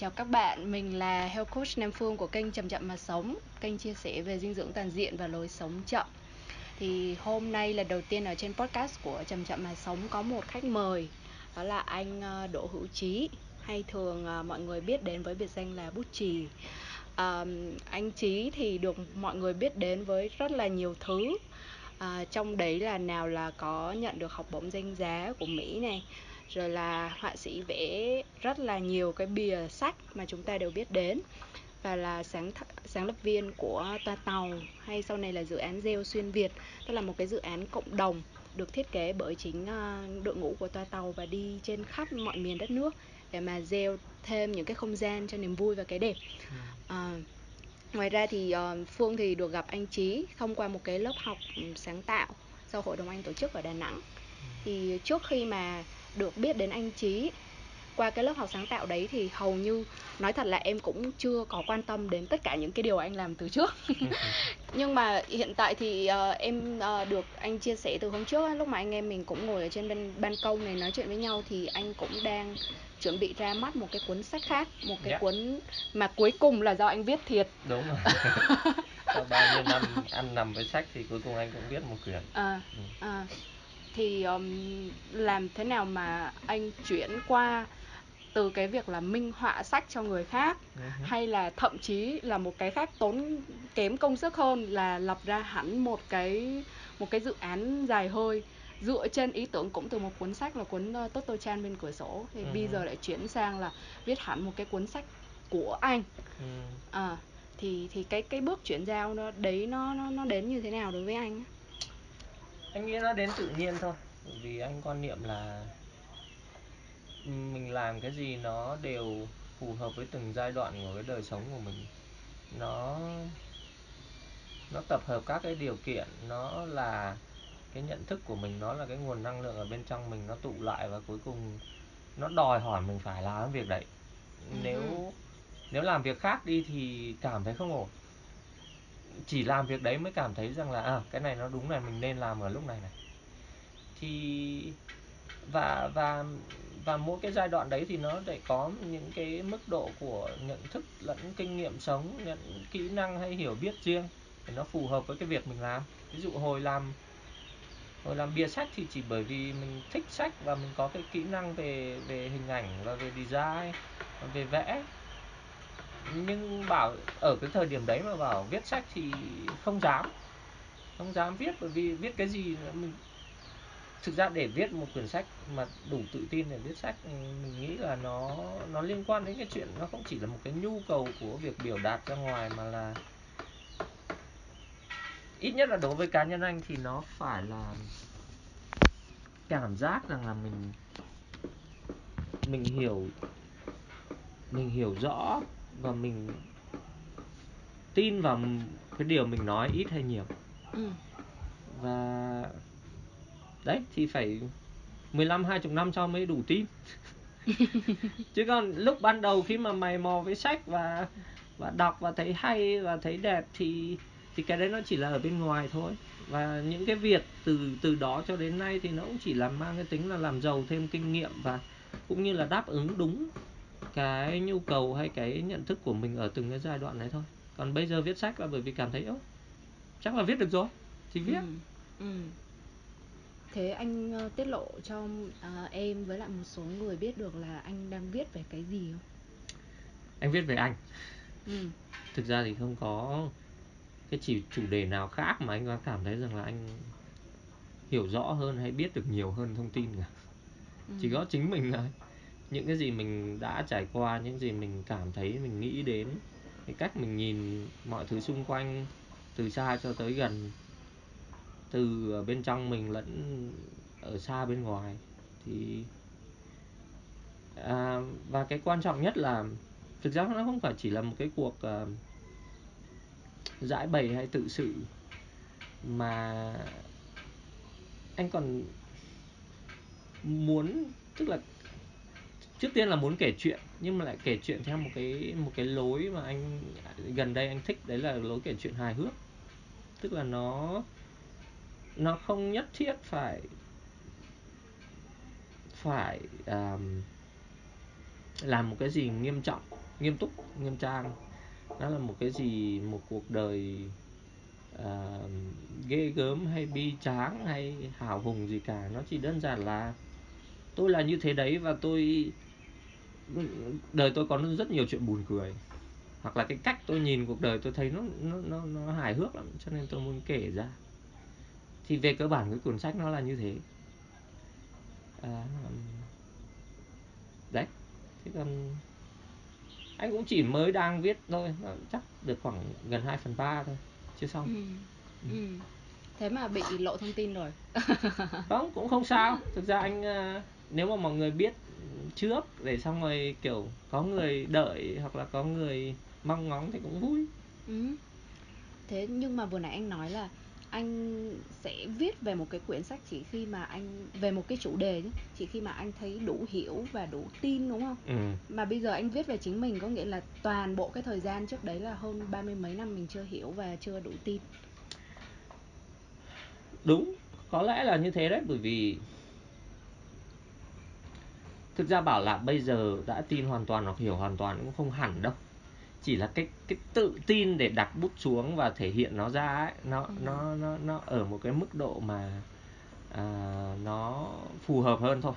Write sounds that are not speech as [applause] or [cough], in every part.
Chào các bạn, mình là Health Coach Nam Phương của kênh Chậm Chậm Mà Sống Kênh chia sẻ về dinh dưỡng toàn diện và lối sống chậm. Thì hôm nay là đầu tiên ở trên podcast của Chậm Chậm Mà Sống có một khách mời Đó là anh ờ, Đỗ Hữu Trí. Hay thường ờ, mọi người biết đến với biệt danh là Bút Trì à, Anh Trí thì được mọi người biết đến với rất là nhiều thứ. À, Trong đấy là nào là có nhận được học bổng danh giá của Mỹ này rồi là họa sĩ vẽ rất là nhiều cái bìa sách mà chúng ta đều biết đến. Và là sáng th- sáng lập viên của toa tàu hay sau này là dự án gieo xuyên việt. Tức là một cái dự án cộng đồng được thiết kế bởi chính uh, đội ngũ của toa tàu và đi trên khắp mọi miền đất nước để mà gieo thêm những cái không gian cho niềm vui và cái đẹp. Uh, ngoài ra thì uh, phương thì được gặp anh trí thông qua một cái lớp học sáng tạo do hội đồng anh tổ chức ở đà nẵng. Thì trước khi mà được biết đến anh Trí qua cái lớp học sáng tạo đấy thì hầu như nói thật là em cũng chưa có quan tâm đến tất cả những cái điều anh làm từ trước [laughs] nhưng mà hiện tại thì uh, em uh, được anh chia sẻ từ hôm trước lúc mà anh em mình cũng ngồi ở trên bên ban công này nói chuyện với nhau thì anh cũng đang chuẩn bị ra mắt một cái cuốn sách khác một cái yeah. Dạ. cuốn mà cuối cùng là do anh viết thiệt đúng rồi [laughs] sau bao nhiêu năm ăn nằm với sách thì cuối cùng anh cũng viết một quyển à, ừ. à thì um, làm thế nào mà anh chuyển qua từ cái việc là minh họa sách cho người khác uh-huh. hay là thậm chí là một cái khác tốn kém công sức hơn là lập ra hẳn một cái một cái dự án dài hơi dựa trên ý tưởng cũng từ một cuốn sách là cuốn uh, Toto Chan bên cửa sổ thì uh-huh. bây giờ lại chuyển sang là viết hẳn một cái cuốn sách của anh uh-huh. à, thì thì cái cái bước chuyển giao đó đấy nó nó nó đến như thế nào đối với anh anh nghĩ nó đến tự nhiên thôi. Vì anh quan niệm là mình làm cái gì nó đều phù hợp với từng giai đoạn của cái đời sống của mình. Nó nó tập hợp các cái điều kiện nó là cái nhận thức của mình nó là cái nguồn năng lượng ở bên trong mình nó tụ lại và cuối cùng nó đòi hỏi mình phải làm cái việc đấy. Nếu nếu làm việc khác đi thì cảm thấy không ổn chỉ làm việc đấy mới cảm thấy rằng là à cái này nó đúng này, mình nên làm ở lúc này này. Thì, và và và mỗi cái giai đoạn đấy thì nó lại có những cái mức độ của nhận thức lẫn kinh nghiệm sống, nhận kỹ năng hay hiểu biết riêng để nó phù hợp với cái việc mình làm. Ví dụ hồi làm hồi làm bìa sách thì chỉ bởi vì mình thích sách và mình có cái kỹ năng về về hình ảnh và về design, và về vẽ nhưng bảo, ở cái thời điểm đấy mà bảo viết sách thì không dám. Không dám viết, bởi vì viết cái gì mình, thực ra để viết một quyển sách mà đủ tự tin để viết sách ừ, mình nghĩ là nó nó liên quan đến cái chuyện, nó không chỉ là một cái nhu cầu của việc biểu đạt ra ngoài mà là ít nhất là đối với cá nhân anh thì nó phải là cảm giác rằng là mình mình hiểu mình hiểu rõ và mình tin vào cái điều mình nói ít hay nhiều. Ừ. và đấy thì phải 15 20 năm sau mới đủ tin. [laughs] Chứ còn lúc ban đầu khi mà mày mò với sách và và đọc và thấy hay và thấy đẹp thì thì cái đấy nó chỉ là ở bên ngoài thôi. Và những cái việc từ từ đó cho đến nay thì nó cũng chỉ là mang cái tính là làm giàu thêm kinh nghiệm và cũng như là đáp ứng đúng cái nhu cầu hay cái nhận thức của mình ở từng cái giai đoạn đấy thôi còn bây giờ viết sách là bởi vì cảm thấy ớ chắc là viết được rồi thì viết ừ. Ừ. thế anh uh, tiết lộ cho uh, em với lại một số người biết được là anh đang viết về cái gì không anh viết về anh ừ. thực ra thì không có cái chỉ chủ đề nào khác mà anh có cảm thấy rằng là anh hiểu rõ hơn hay biết được nhiều hơn thông tin cả ừ. chỉ có chính mình thôi những cái gì mình đã trải qua những gì mình cảm thấy mình nghĩ đến cái cách mình nhìn mọi thứ xung quanh từ xa cho tới gần từ ở bên trong mình lẫn ở xa bên ngoài thì à, và cái quan trọng nhất là thực ra nó không phải chỉ là một cái cuộc uh, giải bày hay tự sự mà anh còn muốn tức là trước tiên là muốn kể chuyện nhưng mà lại kể chuyện theo một cái một cái lối mà anh gần đây anh thích đấy là lối kể chuyện hài hước. Tức là nó nó không nhất thiết phải phải um, làm một cái gì nghiêm trọng nghiêm túc nghiêm trang. Nó là một cái gì một cuộc đời uh, ghê gớm hay bi tráng hay hào hùng gì cả. Nó chỉ đơn giản là tôi là như thế đấy và tôi đời tôi có rất nhiều chuyện buồn cười hoặc là cái cách tôi nhìn cuộc đời tôi thấy nó nó nó, nó hài hước lắm cho nên tôi muốn kể ra thì về cơ bản cái cuốn sách nó là như thế à, đấy thế còn anh cũng chỉ mới đang viết thôi nó chắc được khoảng gần 2 phần ba thôi chưa xong ừ. Ừ. ừ. thế mà bị lộ thông tin rồi [laughs] không cũng không sao thực ra anh à, nếu mà mọi người biết trước để xong rồi kiểu có người đợi hoặc là có người mong ngóng thì cũng vui ừ. thế nhưng mà vừa nãy anh nói là anh sẽ viết về một cái quyển sách chỉ khi mà anh về một cái chủ đề nhé chỉ khi mà anh thấy đủ hiểu và đủ tin đúng không ừ. mà bây giờ anh viết về chính mình có nghĩa là toàn bộ cái thời gian trước đấy là hơn ba mươi mấy năm mình chưa hiểu và chưa đủ tin đúng có lẽ là như thế đấy bởi vì thực ra bảo là bây giờ đã tin hoàn toàn hoặc hiểu hoàn toàn cũng không hẳn đâu chỉ là cái cái tự tin để đặt bút xuống và thể hiện nó ra ấy nó ừ. nó nó nó ở một cái mức độ mà à, nó phù hợp hơn thôi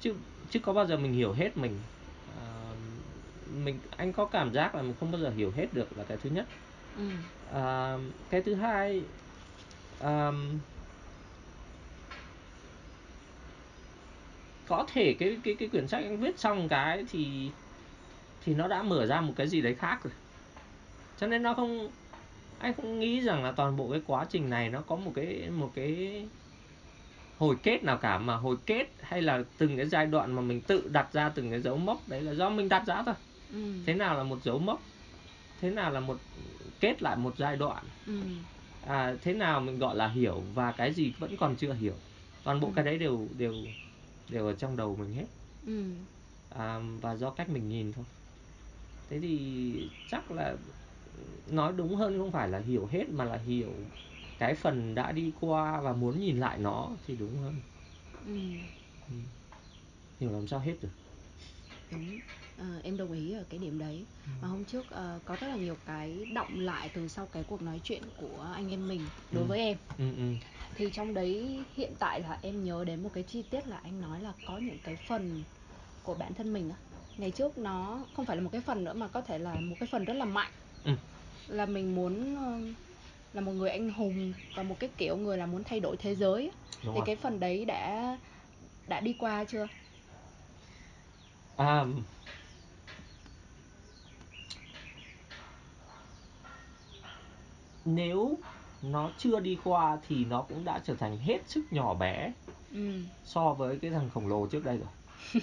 chứ chứ có bao giờ mình hiểu hết mình à, mình anh có cảm giác là mình không bao giờ hiểu hết được là cái thứ nhất ừ. à, cái thứ hai um, có thể cái cái cái quyển sách anh viết xong cái thì thì nó đã mở ra một cái gì đấy khác rồi cho nên nó không anh không nghĩ rằng là toàn bộ cái quá trình này nó có một cái một cái hồi kết nào cả mà hồi kết hay là từng cái giai đoạn mà mình tự đặt ra từng cái dấu mốc đấy là do mình đặt ra thôi ừ. thế nào là một dấu mốc thế nào là một kết lại một giai đoạn ừ. à, thế nào mình gọi là hiểu và cái gì vẫn còn chưa hiểu toàn bộ ừ. cái đấy đều đều đều ở trong đầu mình hết ừ. à, và do cách mình nhìn thôi thế thì chắc là nói đúng hơn không phải là hiểu hết mà là hiểu cái phần đã đi qua và muốn nhìn lại nó thì đúng hơn ừ. Ừ. hiểu làm sao hết được đúng à, em đồng ý ở cái điểm đấy ừ. mà hôm trước uh, có rất là nhiều cái động lại từ sau cái cuộc nói chuyện của anh em mình đối ừ. với em ừ, ừ. Thì trong đấy hiện tại là em nhớ đến một cái chi tiết là anh nói là có những cái phần của bản thân mình á ngày trước nó không phải là một cái phần nữa mà có thể là một cái phần rất là mạnh ừ. là mình muốn là một người anh hùng và một cái kiểu người là muốn thay đổi thế giới Đúng thì rồi. cái phần đấy đã đã đi qua chưa à, nếu nó chưa đi qua thì nó cũng đã trở thành hết sức nhỏ bé ừ. so với cái thằng khổng lồ trước đây rồi [laughs]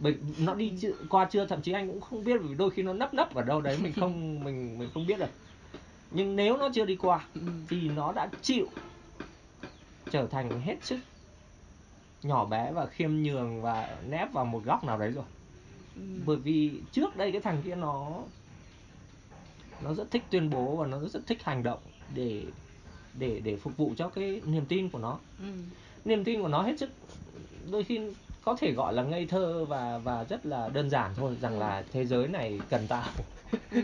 bởi nó đi chưa, qua chưa thậm chí anh cũng không biết vì đôi khi nó nấp nấp ở đâu đấy mình không [laughs] mình mình không biết được nhưng nếu nó chưa đi qua ừ. thì nó đã chịu trở thành hết sức nhỏ bé và khiêm nhường và nép vào một góc nào đấy rồi ừ. bởi vì trước đây cái thằng kia nó nó rất thích tuyên bố và nó rất thích hành động để để để phục vụ cho cái niềm tin của nó. Ừ. niềm tin của nó hết sức đôi khi có thể gọi là ngây thơ và và rất là đơn giản thôi rằng là thế giới này cần tao. [laughs]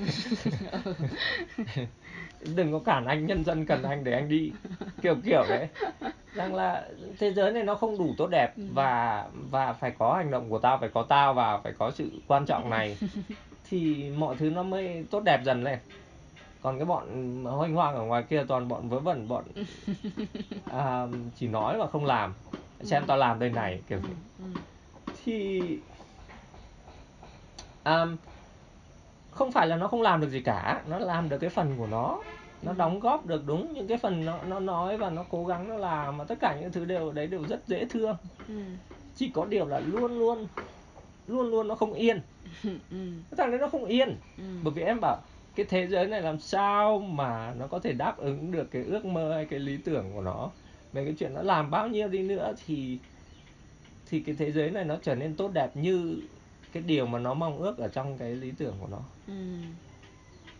Đừng có cản anh nhân dân cần anh để anh đi. Kiểu kiểu đấy. Rằng là thế giới này nó không đủ tốt đẹp ừ. và và phải có hành động của tao phải có tao và phải có sự quan trọng này. [laughs] Thì mọi thứ nó mới tốt đẹp dần lên còn cái bọn hoanh hoang ở ngoài kia toàn bọn vớ vẩn bọn [laughs] à, chỉ nói mà không làm xem tao làm đây này kiểu gì ừ, ừ. thì um, không phải là nó không làm được gì cả nó làm được cái phần của nó nó ừ. đóng góp được đúng những cái phần nó nó nói và nó cố gắng nó làm mà tất cả những thứ đều đấy đều rất dễ thương ừ. chỉ có điều là luôn luôn luôn luôn nó không yên [laughs] ừ. thằng đấy nó không yên ừ. bởi vì em bảo cái thế giới này làm sao mà nó có thể đáp ứng được cái ước mơ hay cái lý tưởng của nó? Về cái chuyện nó làm bao nhiêu đi nữa thì thì cái thế giới này nó trở nên tốt đẹp như cái điều mà nó mong ước ở trong cái lý tưởng của nó. Ừ.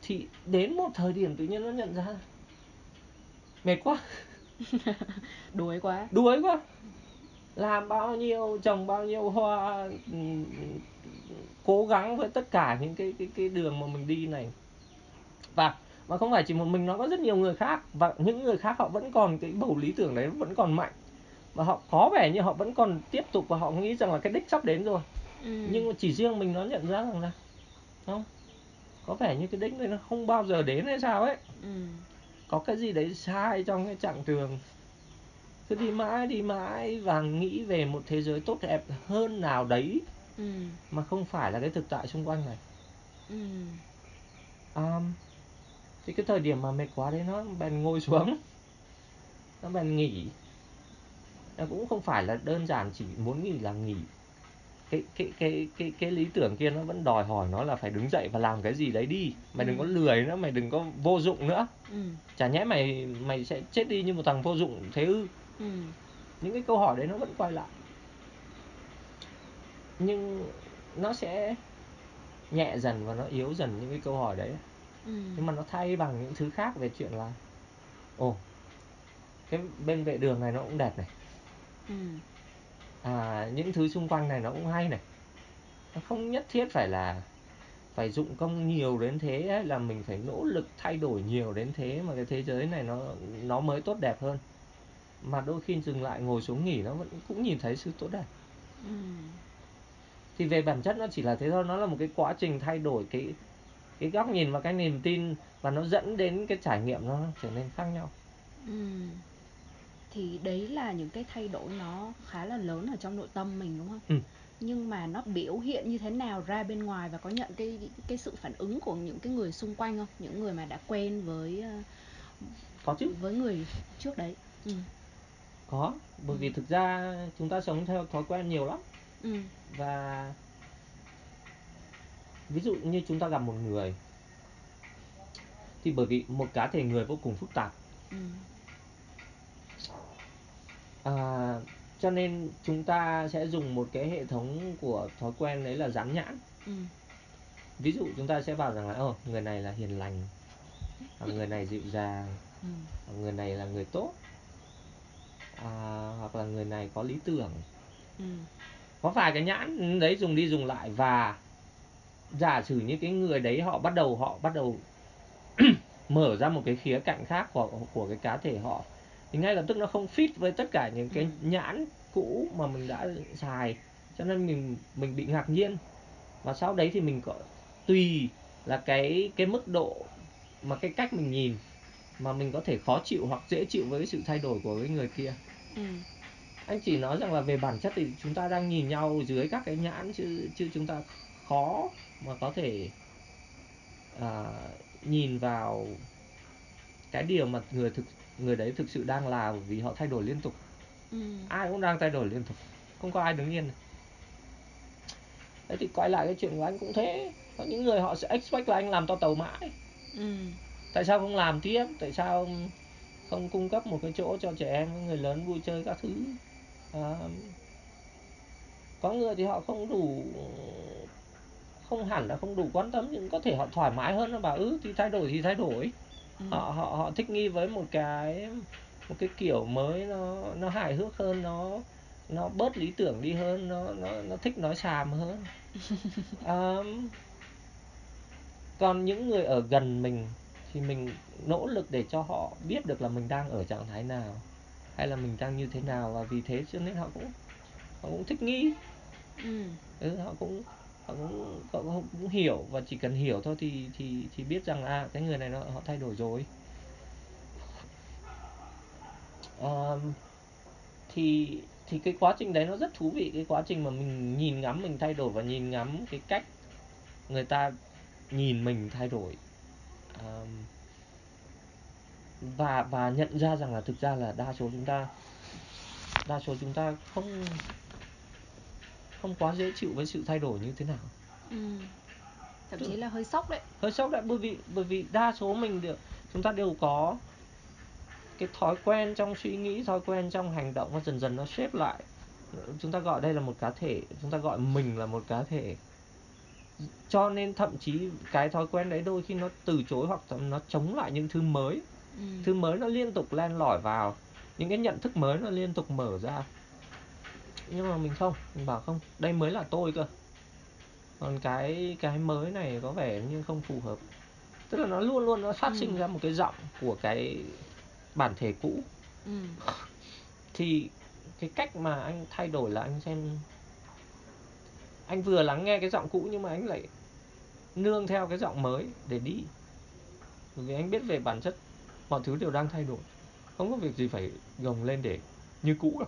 thì đến một thời điểm tự nhiên nó nhận ra. Mệt quá. [laughs] Đuối quá. Đuối quá. Làm bao nhiêu trồng bao nhiêu hoa ừm, cố gắng với tất cả những cái cái cái đường mà mình đi này và mà không phải chỉ một mình nó có rất nhiều người khác và những người khác họ vẫn còn cái bầu lý tưởng đấy vẫn còn mạnh và họ có vẻ như họ vẫn còn tiếp tục và họ nghĩ rằng là cái đích sắp đến rồi ừ. nhưng chỉ riêng mình nó nhận ra rằng là không có vẻ như cái đích này nó không bao giờ đến hay sao ấy ừ. có cái gì đấy sai trong cái chặng đường cứ đi mãi đi mãi và nghĩ về một thế giới tốt đẹp hơn nào đấy ừ. mà không phải là cái thực tại xung quanh này ừ. um, thì cái thời điểm mà mệt quá đấy nó bèn ngồi xuống. Nó bèn nghỉ. Nó cũng không phải là đơn giản chỉ muốn nghỉ là nghỉ. Cái cái cái cái cái lý tưởng kia nó vẫn đòi hỏi nó là phải đứng dậy và làm cái gì đấy đi. Mày đừng có Ừ. lười nữa mày đừng có vô dụng nữa. Ừ. chả nhẽ mày mày sẽ chết đi như một thằng vô dụng thế ư? Ừ. những cái câu hỏi đấy nó vẫn quay lại. Nhưng nó sẽ nhẹ dần và nó yếu dần những cái câu hỏi đấy ừ. nhưng mà nó thay bằng những thứ khác về chuyện là ồ cái bên vệ đường này nó cũng đẹp này ừ. à, những thứ xung quanh này nó cũng hay này nó không nhất thiết phải là phải dụng công nhiều đến thế hay là mình phải nỗ lực thay đổi nhiều đến thế mà cái thế giới này nó nó mới tốt đẹp hơn mà đôi khi dừng lại ngồi xuống nghỉ nó vẫn cũng nhìn thấy sự tốt đẹp ừ. thì về bản chất nó chỉ là thế thôi nó là một cái quá trình thay đổi cái cái góc nhìn và cái niềm tin và nó dẫn đến cái trải nghiệm nó trở nên khác nhau ừ. thì đấy là những cái thay đổi nó khá là lớn ở trong nội tâm mình đúng không ừ. nhưng mà nó biểu hiện như thế nào ra bên ngoài và có nhận cái cái sự phản ứng của những cái người xung quanh không những người mà đã quen với ờ, có chứ với người trước đấy ừ. có bởi Ừ. vì thực ra chúng ta sống theo thói quen nhiều lắm Ừ. và ví dụ như chúng ta gặp một người thì bởi vì một cá thể người vô cùng phức tạp Ừ. à, cho nên chúng ta sẽ dùng một cái hệ thống của thói quen đấy là dán nhãn Ừ. ví dụ chúng ta sẽ vào rằng là ồ người này là hiền lành hoặc người này dịu dàng Ừ. hoặc người này là người tốt à, hoặc là người này có lý tưởng Ừ. có vài cái nhãn đấy dùng đi dùng lại và giả sử như cái người đấy họ bắt đầu họ bắt đầu [clears throat] mở ra một cái khía cạnh khác của của cái cá thể họ thì ngay lập tức nó không fit với tất cả những cái Ừ. nhãn cũ mà mình đã xài cho nên mình mình bị ngạc nhiên và sau đấy thì mình có tùy là cái cái mức độ mà cái cách mình nhìn mà mình có thể khó chịu hoặc dễ chịu với sự thay đổi của cái người kia Ừ. anh chỉ nói rằng là về bản chất thì chúng ta đang nhìn nhau dưới các cái nhãn chứ chứ chúng ta khó mà có thể à, nhìn vào cái điều mà người thực người đấy thực sự đang là bởi vì họ thay đổi liên tục. Ừ. ai cũng đang thay đổi liên tục không có ai đứng yên đấy thì quay lại cái chuyện của anh cũng thế. Có những người họ sẽ expect là anh làm to tàu mãi. Ừ. tại sao không làm tiếp? Tại sao không cung cấp một cái chỗ cho trẻ em người lớn vui chơi các thứ? À, có người thì họ không đủ không hẳn là không đủ quan tâm nhưng có thể họ thoải mái hơn nó bảo ừ thì thay đổi thì thay đổi Ừ. họ họ họ thích nghi với một cái một cái kiểu mới nó nó hài hước hơn nó nó bớt lý tưởng đi hơn nó nó nó thích nói xàm hơn [laughs] Ờm, còn những người ở gần mình thì mình nỗ lực để cho họ biết được là mình đang ở trạng thái nào hay là mình đang như thế nào và vì thế cho nên họ cũng họ cũng thích nghi Ừ. ừ, họ cũng họ cũng, họ cũng, cũng hiểu và chỉ cần hiểu thôi thì thì thì biết rằng à cái người này nó họ thay đổi rồi. Um, thì thì cái quá trình đấy nó rất thú vị cái quá trình mà mình nhìn ngắm mình thay đổi và nhìn ngắm cái cách người ta nhìn mình thay đổi. Um, và và nhận ra rằng là thực ra là đa số chúng ta đa số chúng ta không không quá dễ chịu với sự thay đổi như thế nào? Ừ. thậm chí là hơi sốc đấy. hơi sốc đấy bởi vì bởi vì đa số mình được chúng ta đều có cái thói quen trong suy nghĩ thói quen trong hành động và dần dần nó xếp lại. Chúng ta gọi đây là một cá thể chúng ta gọi mình là một cá thể. Cho nên thậm chí cái thói quen đấy đôi khi nó từ chối hoặc nó chống lại những thứ mới. Ừ. thứ mới nó liên tục len lỏi vào những cái nhận thức mới nó liên tục mở ra nhưng mà mình không mình bảo không đây mới là tôi cơ. Còn cái cái mới này có vẻ như không phù hợp. Tức là nó luôn luôn nó phát Ừ. sinh ra một cái giọng của cái bản thể cũ. Ừ. [laughs] Thì cái cách mà anh thay đổi là anh xem anh vừa lắng nghe cái giọng cũ nhưng mà anh lại nương theo cái giọng mới để đi. Bởi vì anh biết về bản chất mọi thứ đều đang thay đổi. Không có việc gì phải gồng lên để như cũ cả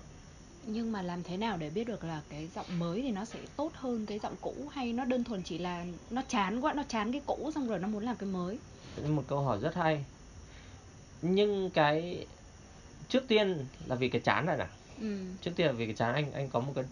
nhưng mà làm thế nào để biết được là cái giọng mới thì nó sẽ tốt hơn cái giọng cũ hay nó đơn thuần chỉ là nó chán quá nó chán cái cũ xong rồi nó muốn làm cái mới? Một câu hỏi rất hay. Nhưng cái trước tiên là vì cái chán này nè. Ừ. Trước tiên là vì cái chán anh anh có một cái,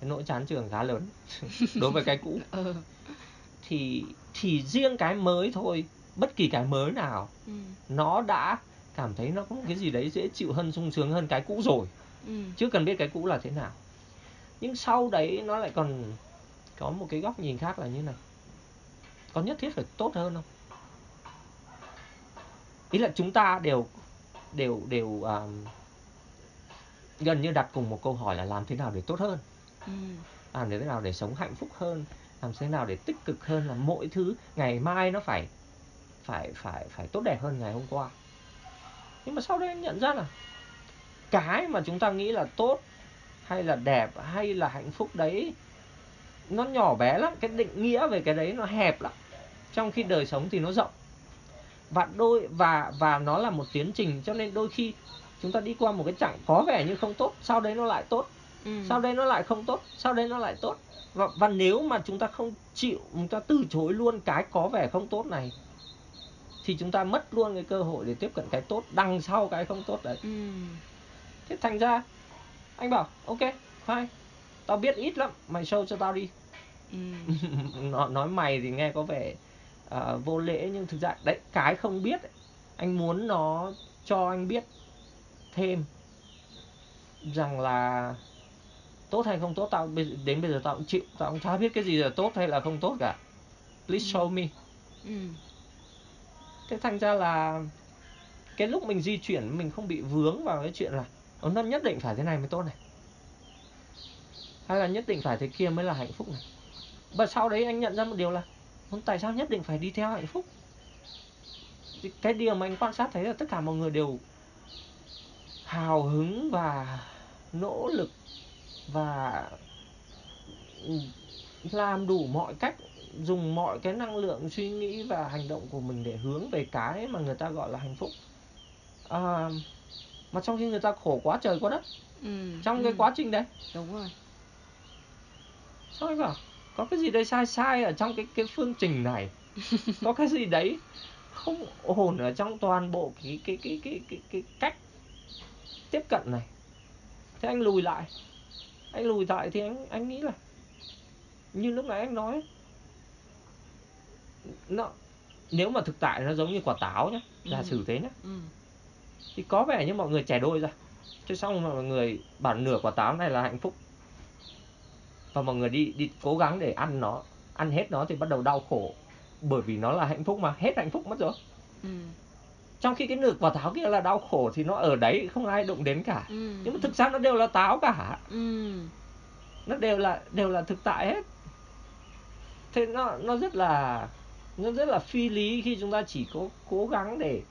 cái nỗi chán trường khá lớn [laughs] đối với cái cũ. Ờ [laughs] thì thì riêng cái mới thôi bất kỳ cái mới nào ừ. nó đã cảm thấy nó có một cái gì đấy dễ chịu hơn sung sướng hơn cái cũ rồi ừ. Chưa cần biết cái cũ là thế nào. Nhưng sau đấy nó lại còn có một cái góc nhìn khác là như này. Có nhất thiết phải tốt hơn không? Ý là chúng ta đều đều đều um, gần như đặt cùng một câu hỏi là làm thế nào để tốt hơn? Ừ. Làm thế nào để sống hạnh phúc hơn? Làm thế nào để tích cực hơn là mỗi thứ ngày mai nó phải phải phải phải tốt đẹp hơn ngày hôm qua? Nhưng mà sau đấy nhận ra là cái mà chúng ta nghĩ là tốt hay là đẹp hay là hạnh phúc đấy nó nhỏ bé lắm. Cái định nghĩa về cái đấy nó hẹp lắm. Trong khi đời sống thì nó rộng. Và đôi và và nó là một tiến trình cho nên đôi khi chúng ta đi qua một cái chặng có vẻ như không tốt sau đấy nó lại tốt. Ừ. Sau đây nó lại không tốt sau đây nó lại tốt. Và, và nếu mà chúng ta không chịu chúng ta từ chối luôn cái có vẻ không tốt này thì chúng ta mất luôn cái cơ hội để tiếp cận cái tốt đằng sau cái không tốt đấy. Ừ thế thành ra anh bảo ok fine. Tao biết ít lắm mày show cho tao đi. Ừ. [laughs] Nói, nói mày thì nghe có vẻ à, vô lễ nhưng thực ra đấy cái không biết ấy, anh muốn nó cho anh biết thêm rằng là tốt hay không tốt tao đến bây giờ tao cũng chịu tao cũng chả biết cái gì là tốt hay là không tốt cả. Please show me. Ừ. Thế thành ra là cái lúc mình di chuyển mình không bị vướng vào cái chuyện là "Ờ, nó nhất định phải thế này mới tốt này. Hay là nhất định phải thế kia mới là hạnh phúc này. Và sau đấy anh nhận ra một điều là tại sao nhất định phải đi theo hạnh phúc? Cái điều mà anh quan sát thấy là tất cả mọi người đều hào hứng và nỗ lực và làm đủ mọi cách dùng mọi cái năng lượng suy nghĩ và hành động của mình để hướng về cái mà người ta gọi là hạnh phúc. À, mà trong khi người ta khổ quá trời quá đất. Ừ trong cái ừ. quá trình đấy. Đúng rồi. Sao anh bảo có cái gì đấy sai sai ở trong cái cái phương trình này? [laughs] Có cái gì đấy không ổn ở trong toàn bộ cái cái cái cái cái, cái cách tiếp cận này? Thế anh lùi lại. Anh lùi lại thì anh anh nghĩ là như lúc nãy anh nói. Nó nếu mà thực tại nó giống như quả táo nhá giả Ừ. sử thế nhá. Ừ thì có vẻ như mọi người chẻ đôi ra thế xong mà mọi người bảo nửa quả táo này là hạnh phúc. Và mọi người đi đi cố gắng để ăn nó ăn hết nó thì bắt đầu đau khổ. Bởi vì nó là hạnh phúc mà hết hạnh phúc mất rồi. Ừ. Trong khi cái nửa quả táo kia là đau khổ thì nó ở đấy không ai đụng đến cả. Ừ. Nhưng mà thực ra nó đều là táo cả. Ừ. Nó đều là đều là thực tại hết. Thế nó nó rất là nó rất là phi lý khi chúng ta chỉ có cố gắng để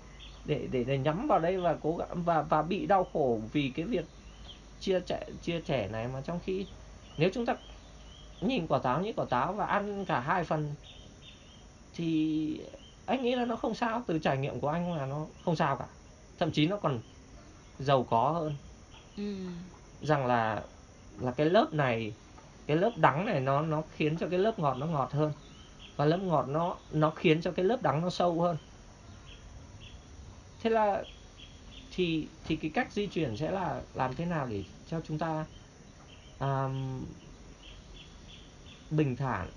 để để để nhắm vào đây và cố gắng và và bị đau khổ vì cái việc chia trẻ chia sẻ này mà trong khi nếu chúng ta nhìn quả táo như quả táo và ăn cả hai phần thì anh nghĩ là nó không sao. Từ trải nghiệm của anh là nó không sao cả. Thậm chí nó còn giàu có hơn. Ừ. Rằng là là cái lớp này cái lớp đắng này nó nó khiến cho cái lớp ngọt nó ngọt hơn. Và lớp ngọt nó nó khiến cho cái lớp đắng nó sâu hơn thế là thì thì cái cách di chuyển sẽ là làm thế nào để cho chúng ta um, bình thản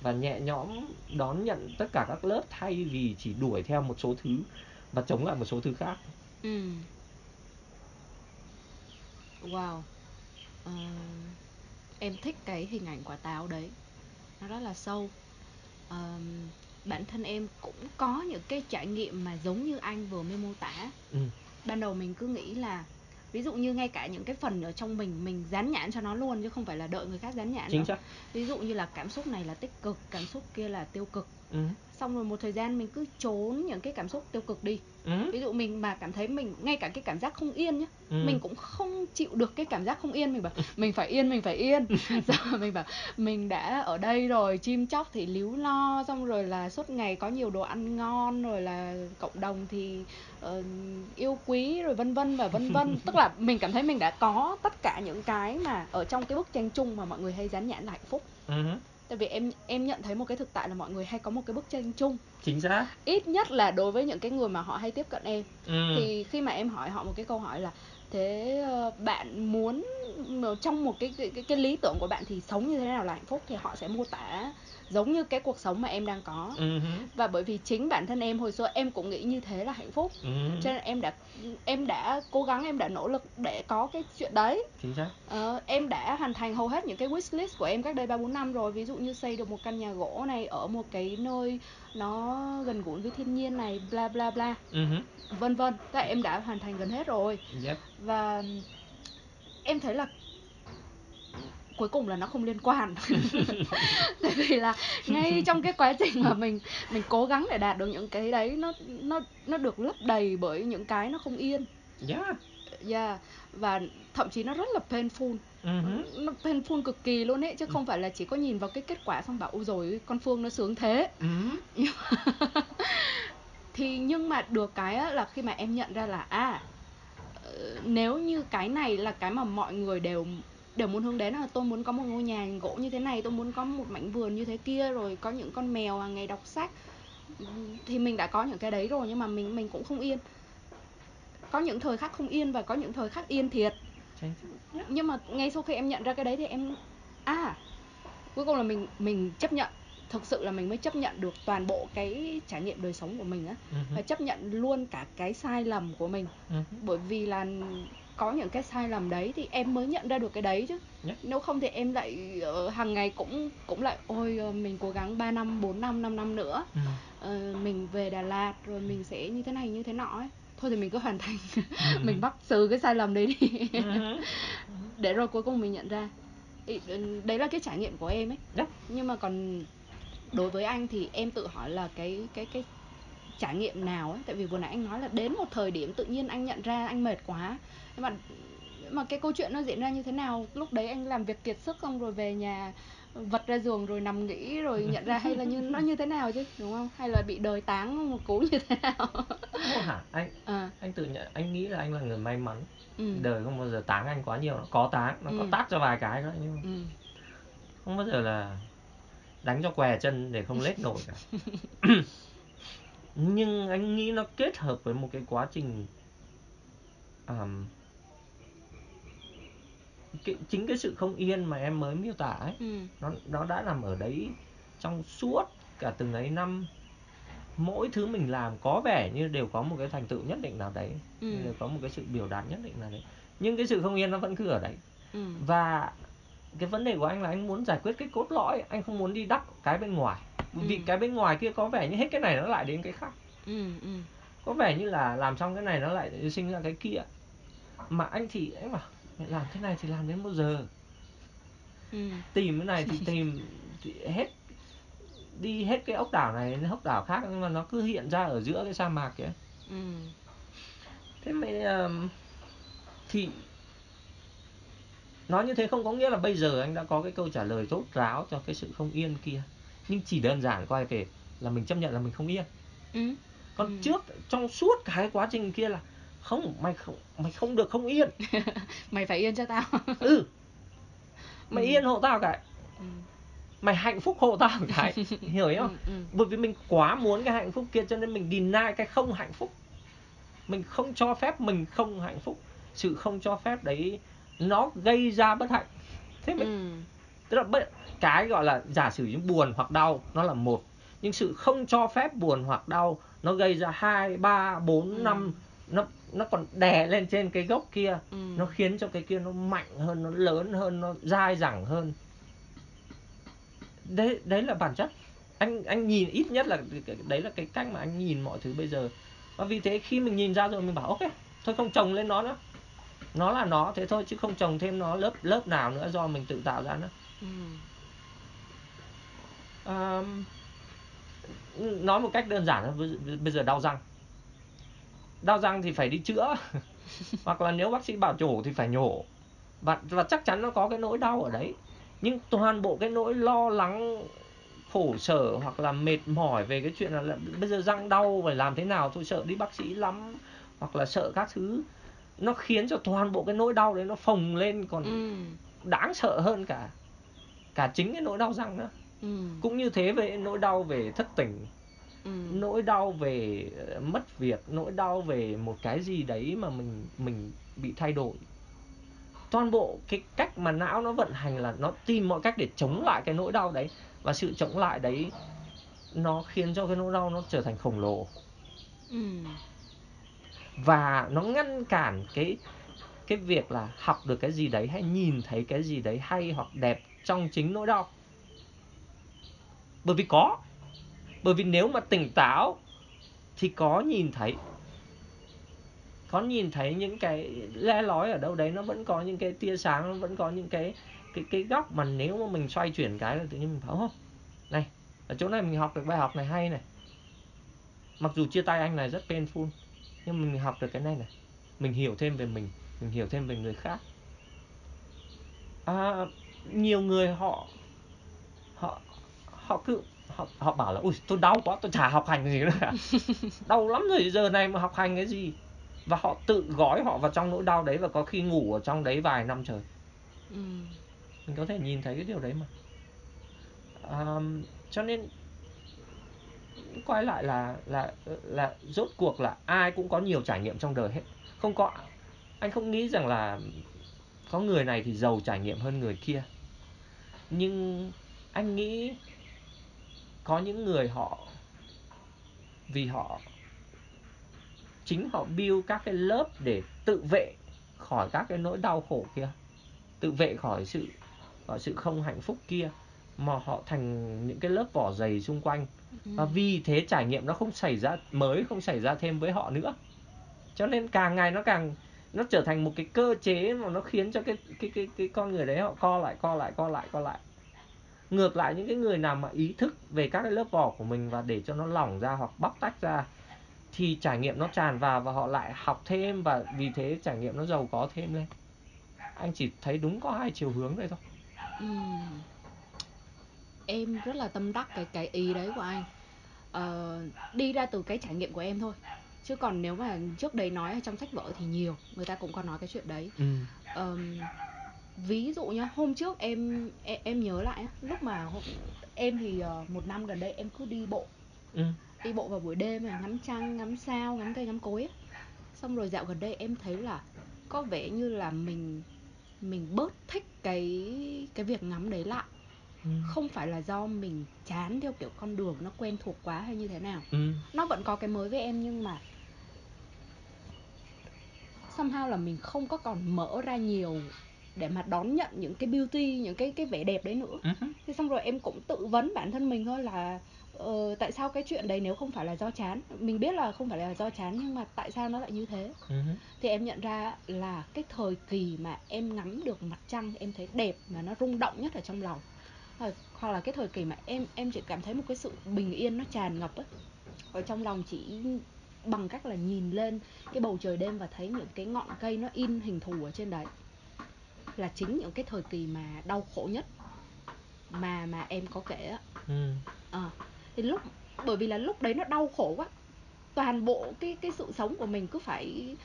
và nhẹ nhõm đón nhận tất cả các lớp thay vì chỉ đuổi theo một số thứ và chống lại một số thứ khác? Ừ. Wow. Uh, em thích cái hình ảnh quả táo đấy. Nó rất là sâu. Ờm, bản thân em cũng có những cái trải nghiệm mà giống như anh vừa mới mô tả. Ừ. ban đầu mình cứ nghĩ là ví dụ như ngay cả những cái phần ở trong mình mình dán nhãn cho nó luôn chứ không phải là đợi người khác dán nhãn chính xác. Ví dụ như là cảm xúc này là tích cực cảm xúc kia là tiêu cực ừ. xong rồi một thời gian mình cứ trốn những cái cảm xúc tiêu cực đi Ừ. ví dụ mình mà cảm thấy mình ngay cả cái cảm giác không yên nhá Ừ. mình cũng không chịu được cái cảm giác không yên mình bảo mình phải yên mình phải yên [laughs] [laughs] rồi mình bảo mình đã ở đây rồi chim chóc thì líu lo xong rồi là suốt ngày có nhiều đồ ăn ngon rồi là cộng đồng thì ờ, yêu quý rồi vân vân và vân vân [laughs] tức là mình cảm thấy mình đã có tất cả những cái mà ở trong cái bức tranh chung mà mọi người hay dán nhãn là hạnh phúc Ừ. tại vì em em nhận thấy một cái thực tại là mọi người hay có một cái bức tranh chung. Chính xác. Ít nhất là đối với những cái người mà họ hay tiếp cận em. Ừ. thì khi mà em hỏi họ một cái câu hỏi là thế ờ, bạn muốn trong một cái cái, cái cái lý tưởng của bạn thì sống như thế nào là hạnh phúc? thì họ sẽ mô tả giống như cái cuộc sống mà em đang có Ừ. và bởi vì chính bản thân em hồi xưa em cũng nghĩ như thế là hạnh phúc Ừ. cho nên em đã em đã cố gắng em đã nỗ lực để có cái chuyện đấy chính xác Ờ, em đã hoàn thành hầu hết những cái wish list của em cách đây ba bốn năm rồi ví dụ như xây được một căn nhà gỗ này ở một cái nơi nó gần gũi với thiên nhiên này bla bla bla Ừ. vân vân các em đã hoàn thành gần hết rồi Yep. và em thấy là cuối cùng là nó không liên quan [laughs] [laughs] tại vì là ngay trong cái quá trình mà mình mình cố gắng để đạt được những cái đấy nó nó nó được lấp đầy bởi những cái nó không yên Yeah. yeah và thậm chí nó rất là painful Ừ. nó painful cực kỳ luôn ấy chứ không phải là chỉ có nhìn vào cái kết quả xong bảo ôi rồi con phương nó sướng thế Ừ. mà [laughs] thì nhưng mà được cái là khi mà em nhận ra là à ờ, nếu như cái này là cái mà mọi người đều đều muốn hướng đến là tôi muốn có một ngôi nhà gỗ như thế này tôi muốn có một mảnh vườn như thế kia rồi có những con mèo hàng ngày đọc sách. Thì mình đã có những cái đấy rồi nhưng mà mình mình cũng không yên. Có những thời khắc không yên và có những thời khắc yên thiệt. Nhưng mà ngay sau khi em nhận ra cái đấy thì em à cuối cùng là mình mình chấp nhận. Thực sự là mình mới chấp nhận được toàn bộ cái trải nghiệm đời sống của mình á. Ừ. và chấp nhận luôn cả cái sai lầm của mình. Ừ. bởi vì là có những cái sai lầm đấy thì em mới nhận ra được cái đấy chứ Yeah. nếu không thì em lại ờ, hàng ngày cũng cũng lại ôi ờ, mình cố gắng 3 năm 4 năm 5 năm nữa Ừ. Ờ, mình về Đà Lạt rồi mình sẽ như thế này như thế nọ ấy thôi thì mình cứ hoàn thành Ừ. [laughs] mình bắt từ cái sai lầm đấy đi Ừ. [laughs] để rồi cuối cùng mình nhận ra Ý, đấy là cái trải nghiệm của em ấy Yeah. nhưng mà còn đối với anh thì em tự hỏi là cái cái cái trải nghiệm nào ấy tại vì vừa nãy anh nói là đến một thời điểm tự nhiên anh nhận ra anh mệt quá nhưng mà mà cái câu chuyện nó diễn ra như thế nào? Lúc đấy anh làm việc kiệt sức xong rồi về nhà vật ra giường rồi nằm nghỉ rồi [laughs] nhận ra hay là như nó như thế nào chứ đúng không? Hay là bị đời táng một cú như thế nào? Không hẳn anh à, [laughs] anh tự nhận anh nghĩ là anh là người may mắn. Ừ, đời không bao giờ táng anh quá nhiều nó có táng nó có Ừ. tát cho vài cái thôi nhưng ừ, không bao giờ là đánh cho què chân để không lết nổi cả. [laughs] Nhưng anh nghĩ nó kết hợp với một cái quá trình ờm, cái, chính cái sự không yên mà em mới miêu tả ấy ừ, nó nó đã nằm ở đấy trong suốt cả từng ấy năm. Mỗi thứ mình làm có vẻ như đều có một cái thành tựu nhất định nào đấy Ừ. đều có một cái sự biểu đạt nhất định nào đấy. Nhưng cái sự không yên nó vẫn cứ ở đấy. Ừ, và cái vấn đề của anh là anh muốn giải quyết cái cốt lõi anh không muốn đi đắp cái bên ngoài. Vì Ừ. cái bên ngoài kia có vẻ như hết cái này nó lại đến cái khác. Ừ, ừ, có vẻ như là làm xong cái này nó lại sinh ra cái kia. Mà anh thì anh bảo "Mày làm thế này thì làm đến bao giờ? Ừ, tìm cái này thì tìm thì hết đi hết cái ốc đảo này đến ốc đảo khác nhưng mà nó cứ hiện ra ở giữa cái sa mạc kìa. Ừ, thế mới um, thì nói như thế không có nghĩa là bây giờ anh đã có cái câu trả lời tốt ráo cho cái sự không yên kia. Nhưng chỉ đơn giản quay về là mình chấp nhận là mình không yên. Ừ. còn Ừ. trước trong suốt cái quá trình kia là không mày không mày không được không yên [laughs] mày phải yên cho tao ừ [laughs] mày Ừ. yên hộ tao cái ừ. mày hạnh phúc hộ tao cái [laughs] hiểu ý không Ừ, ừ. bởi vì mình quá muốn cái hạnh phúc kia cho nên mình deny cái không hạnh phúc mình không cho phép mình không hạnh phúc sự không cho phép đấy nó gây ra bất hạnh thế mình Ừ. tức là bất- cái gọi là giả sử như buồn hoặc đau nó là một nhưng sự không cho phép buồn hoặc đau nó gây ra hai ba bốn Ừ. năm nó nó còn đè lên trên cái gốc kia. Ừ. nó khiến cho cái kia nó mạnh hơn nó lớn hơn nó dai dẳng hơn. Đấy đấy là bản chất. Anh anh nhìn ít nhất là đấy là cái cách mà anh nhìn mọi thứ bây giờ. Và vì thế khi mình nhìn ra rồi mình bảo ok thôi không trồng lên nó nữa. Nó là nó thế thôi chứ không trồng thêm nó lớp lớp nào nữa do mình tự tạo ra nữa. Ừ. à, nói một cách đơn giản bây giờ đau răng đau răng thì phải đi chữa. [laughs] Hoặc là nếu bác sĩ bảo nhổ thì phải nhổ. Và và chắc chắn nó có cái nỗi đau ở đấy. Nhưng toàn bộ cái nỗi lo lắng khổ sở hoặc là mệt mỏi về cái chuyện là, là bây giờ răng đau phải làm thế nào tôi sợ đi bác sĩ lắm hoặc là sợ các thứ. Nó khiến cho toàn bộ cái nỗi đau đấy nó phồng lên còn ừ. đáng sợ hơn cả cả chính cái nỗi đau răng nữa. Ừ. cũng như thế về nỗi đau về thất tình ừ. nỗi đau về ờ, mất việc nỗi đau về một cái gì đấy mà mình mình bị thay đổi. Toàn bộ cái cách mà não nó vận hành là nó tìm mọi cách để chống lại cái nỗi đau đấy. Và sự chống lại đấy nó khiến cho cái nỗi đau nó trở thành khổng lồ. Ừ. và nó ngăn cản cái cái việc là học được cái gì đấy hay nhìn thấy cái gì đấy hay hoặc đẹp trong chính nỗi đau. Bởi vì có bởi vì nếu mà tỉnh táo thì có nhìn thấy. Có nhìn thấy những cái le lói ở đâu đấy nó vẫn có những cái tia sáng nó vẫn có những cái cái cái góc mà nếu mà mình xoay chuyển cái là tự nhiên mình bảo không này ở chỗ này mình học được bài học này hay này. Mặc dù chia tay anh này rất painful nhưng mình học được cái này này. Mình hiểu thêm về mình mình hiểu thêm về người khác. À, nhiều người họ họ họ cứ họ, họ bảo là ui tôi đau quá tôi chả học hành gì nữa. [laughs] Đau lắm rồi giờ này mà học hành cái gì? Và họ tự gói họ vào trong nỗi đau đấy và có khi ngủ ở trong đấy vài năm trời. Ừ. mình có thể nhìn thấy cái điều đấy mà. À, cho nên quay lại là là là rốt cuộc là ai cũng có nhiều trải nghiệm trong đời hết. Không có anh không nghĩ rằng là có người này thì giàu trải nghiệm hơn người kia. Nhưng anh nghĩ có những người họ vì họ chính họ build các cái lớp để tự vệ khỏi các cái nỗi đau khổ kia tự vệ khỏi sự khỏi sự không hạnh phúc kia mà họ thành những cái lớp vỏ dày xung quanh. Ừ. và vì thế trải nghiệm nó không xảy ra mới không xảy ra thêm với họ nữa. Cho nên càng ngày nó càng nó trở thành một cái cơ chế mà nó khiến cho cái cái cái cái con người đấy họ co lại co lại co lại co lại ngược lại những cái người nào mà ý thức về các cái lớp vỏ của mình và để cho nó lỏng ra hoặc bóc tách ra thì trải nghiệm nó tràn vào và họ lại học thêm và vì thế trải nghiệm nó giàu có thêm lên. Anh chỉ thấy đúng có hai chiều hướng đây thôi. Ừ. em rất là tâm đắc cái cái ý đấy của anh. Ờ, đi ra từ cái trải nghiệm của em thôi. Chứ còn nếu mà trước đấy nói ở trong sách vở thì nhiều người ta cũng có nói cái chuyện đấy. Ừ. um, ví dụ nhá hôm trước em em, em nhớ lại lúc mà em thì uh, một năm gần đây em cứ đi bộ ừ. đi bộ vào buổi đêm này ngắm trăng ngắm sao ngắm cây ngắm cối xong rồi dạo gần đây em thấy là có vẻ như là mình mình bớt thích cái cái việc ngắm đấy lại ừ. không phải là do mình chán theo kiểu con đường nó quen thuộc quá hay như thế nào ừ. nó vẫn có cái mới với em nhưng mà somehow là mình không có còn mở ra nhiều để mà đón nhận những cái beauty những cái cái vẻ đẹp đấy nữa uh-huh. thế xong rồi em cũng tự vấn bản thân mình thôi là uh, tại sao cái chuyện đấy nếu không phải là do chán mình biết là không phải là do chán nhưng mà tại sao nó lại như thế uh-huh. thì em nhận ra là cái thời kỳ mà em ngắm được mặt trăng em thấy đẹp mà nó rung động nhất ở trong lòng hoặc là cái thời kỳ mà em em chỉ cảm thấy một cái sự bình yên nó tràn ngập ấy ở trong lòng chỉ bằng cách là nhìn lên cái bầu trời đêm và thấy những cái ngọn cây nó in hình thù ở trên đấy là chính những cái thời kỳ mà đau khổ nhất mà mà em có kể á ừ. à, thì lúc bởi vì là lúc đấy nó đau khổ quá toàn bộ cái cái sự sống của mình cứ phải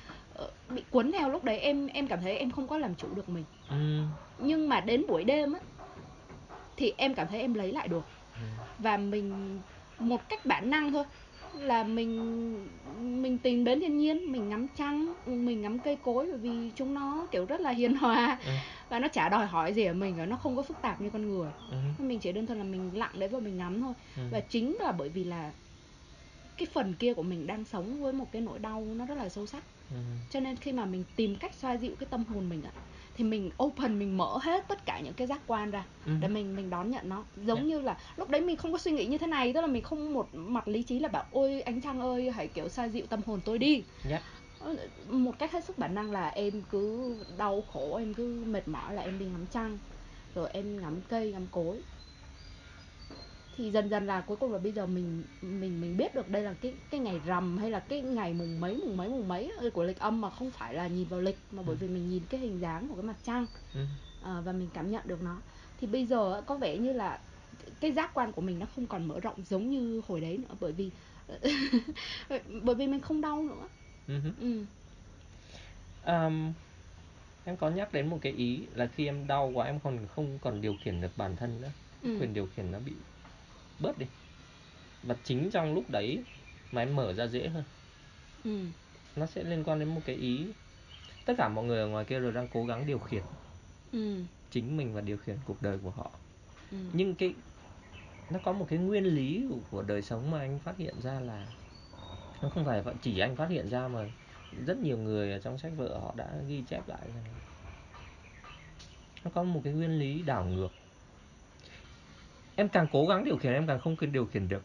uh, bị cuốn theo lúc đấy em em cảm thấy em không có làm chủ được mình ừ. nhưng mà đến buổi đêm á thì em cảm thấy em lấy lại được ừ. và mình một cách bản năng thôi là mình mình tìm đến thiên nhiên mình ngắm trăng mình ngắm cây cối bởi vì chúng nó kiểu rất là hiền hòa ừ. và nó chả đòi hỏi gì ở mình và nó không có phức tạp như con người ừ. mình chỉ đơn thuần là mình lặng đấy và mình ngắm thôi ừ. và chính là bởi vì là cái phần kia của mình đang sống với một cái nỗi đau nó rất là sâu sắc ừ. cho nên khi mà mình tìm cách xoa dịu cái tâm hồn mình ạ thì mình open mình mở hết tất cả những cái giác quan ra ừ. để mình mình đón nhận nó giống yeah. Dạ. như là lúc đấy mình không có suy nghĩ như thế này tức là mình không một mặt lý trí là bảo ôi ánh trăng ơi hãy kiểu xoa dịu tâm hồn tôi đi yeah. Dạ. Ờ, một cách hết sức bản năng là em cứ đau khổ em cứ mệt mỏi là em đi ngắm trăng rồi em ngắm cây ngắm cối thì dần dần là cuối cùng là bây giờ mình mình mình biết được đây là cái cái ngày rằm hay là cái ngày mùng mấy mùng mấy mùng mấy của lịch âm mà không phải là nhìn vào lịch mà bởi ừ. vì mình nhìn cái hình dáng của cái mặt trăng à, và mình cảm nhận được nó thì bây giờ có vẻ như là cái giác quan của mình nó không còn mở rộng giống như hồi đấy nữa bởi vì [laughs] bởi vì mình không đau nữa uh-huh. ừ. um, em có nhắc đến một cái ý là khi em đau quá em còn không còn điều khiển được bản thân nữa ừ. quyền điều khiển nó bị bớt đi và chính trong lúc đấy mà em mở ra dễ hơn ừ. nó sẽ liên quan đến một cái ý tất cả mọi người ở ngoài kia rồi đang cố gắng điều khiển ừ. chính mình và điều khiển cuộc đời của họ ừ. nhưng cái nó có một cái nguyên lý của, của đời sống mà anh phát hiện ra là nó không phải chỉ anh phát hiện ra mà rất nhiều người ở trong sách vở họ đã ghi chép lại rằng nó có một cái nguyên lý đảo ngược em càng cố gắng điều khiển em càng không quyền điều khiển được.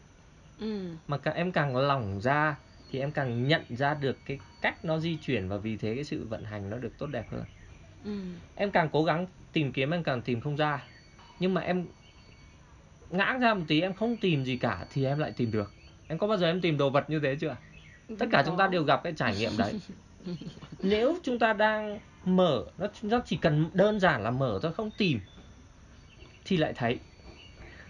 Ừ. mà càng em càng lỏng ra thì em càng nhận ra được cái cách nó di chuyển và vì thế cái sự vận hành nó được tốt đẹp hơn. Ừ. em càng cố gắng tìm kiếm em càng tìm không ra. Nhưng mà em ngã ra một tí em không tìm gì cả thì em lại tìm được. Em có bao giờ em tìm đồ vật như thế chưa? Tất cả chúng ta đều gặp cái trải nghiệm đấy. [laughs] Nếu chúng ta đang mở nó nó chỉ cần đơn giản là mở thôi không tìm thì lại thấy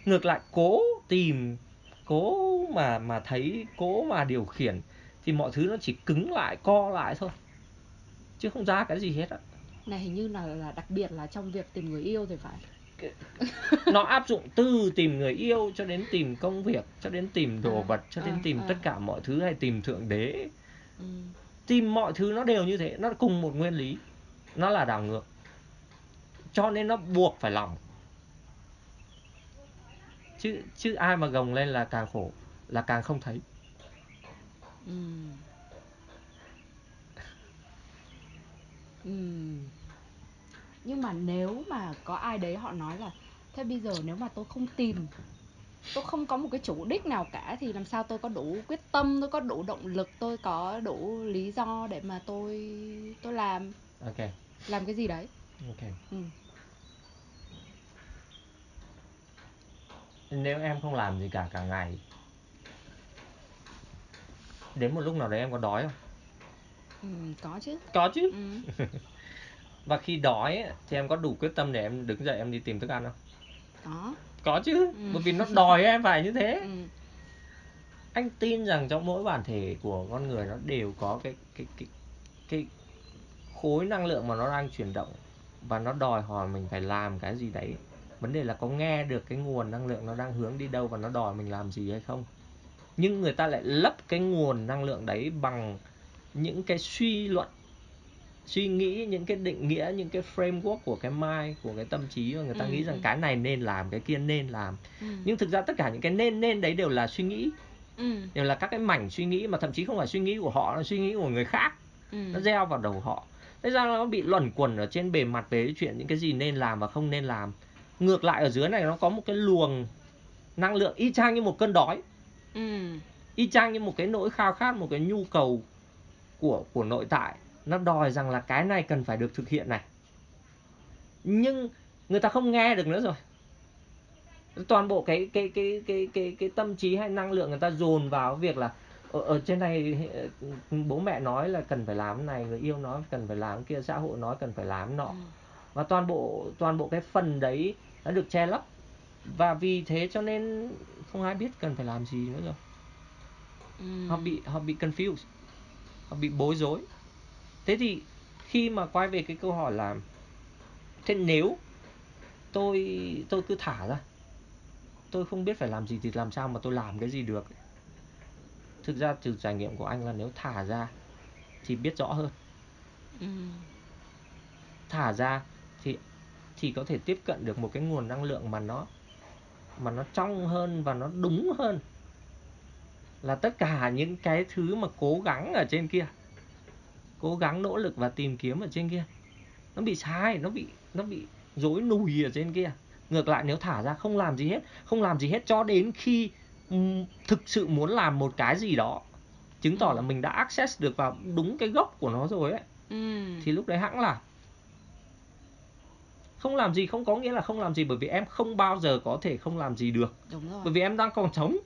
ngược lại cố tìm cố mà mà thấy cố mà điều khiển thì mọi thứ nó chỉ cứng lại co lại thôi. Chứ không ra cái gì hết á. Này hình như là là đặc biệt là trong việc tìm người yêu thì phải. Nó áp dụng từ tìm người yêu cho đến tìm công việc cho đến tìm đồ à, vật cho đến à, tìm à. tất cả mọi thứ hay tìm thượng đế. Ừ. tìm mọi thứ nó đều như thế nó cùng một nguyên lý. Nó là đảo ngược. Cho nên nó buộc phải lòng chứ chứ ai mà gồng lên là càng khổ là càng không thấy ừ. Ừ. nhưng mà nếu mà có ai đấy họ nói là thế bây giờ nếu mà tôi không tìm tôi không có một cái chủ đích nào cả thì làm sao tôi có đủ quyết tâm tôi có đủ động lực tôi có đủ lý do để mà tôi tôi làm ok làm cái gì đấy ok ừ. Nếu em không làm gì cả cả ngày đến một lúc nào đấy em có đói không? Ừ, có chứ. Có chứ. Ừ. [laughs] và khi đói thì em có đủ quyết tâm để em đứng dậy em đi tìm thức ăn không? Có. Có chứ. Ừ. bởi vì nó đòi em phải như thế. Ừ. anh tin rằng trong mỗi bản thể của con người nó đều có cái cái cái cái khối năng lượng mà nó đang chuyển động và nó đòi hỏi mình phải làm cái gì đấy vấn đề là có nghe được cái nguồn năng lượng nó đang hướng đi đâu và nó đòi mình làm gì hay không nhưng người ta lại lấp cái nguồn năng lượng đấy bằng những cái suy luận suy nghĩ những cái định nghĩa những cái framework của cái mind của cái tâm trí và người ta ừ, nghĩ rằng ừ. cái này nên làm cái kia nên làm ừ. nhưng thực ra tất cả những cái nên nên đấy đều là suy nghĩ ừ. đều là các cái mảnh suy nghĩ mà thậm chí không phải suy nghĩ của họ là suy nghĩ của người khác ừ. nó gieo vào đầu họ thế ra nó bị luẩn quẩn ở trên bề mặt về chuyện những cái gì nên làm và không nên làm ngược lại ở dưới này nó có một cái luồng năng lượng y chang như một cơn đói. Ừ. y chang như một cái nỗi khao khát một cái nhu cầu của của nội tại. Nó đòi rằng là cái này cần phải được thực hiện này. Nhưng người ta không nghe được nữa rồi. Toàn bộ cái cái cái cái cái cái tâm trí hay năng lượng người ta dồn vào việc là ở, ở trên này bố mẹ nói là cần phải làm này người yêu nói cần phải làm kia xã hội nói cần phải làm nọ. Ừ. và toàn bộ toàn bộ cái phần đấy nó được che lấp. Và vì thế cho nên không ai biết cần phải làm gì nữa rồi. Ừ. họ bị họ bị confused. Họ bị bối rối. Thế thì khi mà quay về cái câu hỏi là thế nếu tôi tôi cứ thả ra tôi không biết phải làm gì thì làm sao mà tôi làm cái gì được? Thực ra từ trải nghiệm của anh là nếu thả ra thì biết rõ hơn. Ừ. thả ra thì có thể tiếp cận được một cái nguồn năng lượng mà nó mà nó trong hơn và nó đúng hơn là tất cả những cái thứ mà cố gắng ở trên kia cố gắng nỗ lực và tìm kiếm ở trên kia nó bị sai nó bị nó bị rối nùi ở trên kia ngược lại nếu thả ra không làm gì hết không làm gì hết cho đến khi thực sự muốn làm một cái gì đó chứng tỏ Ừ. là mình đã access được vào đúng cái gốc của nó rồi ấy ừ. thì lúc đấy hãng làm không làm gì không có nghĩa là không làm gì bởi vì em không bao giờ có thể không làm gì được. Đúng rồi. Bởi vì em đang còn sống.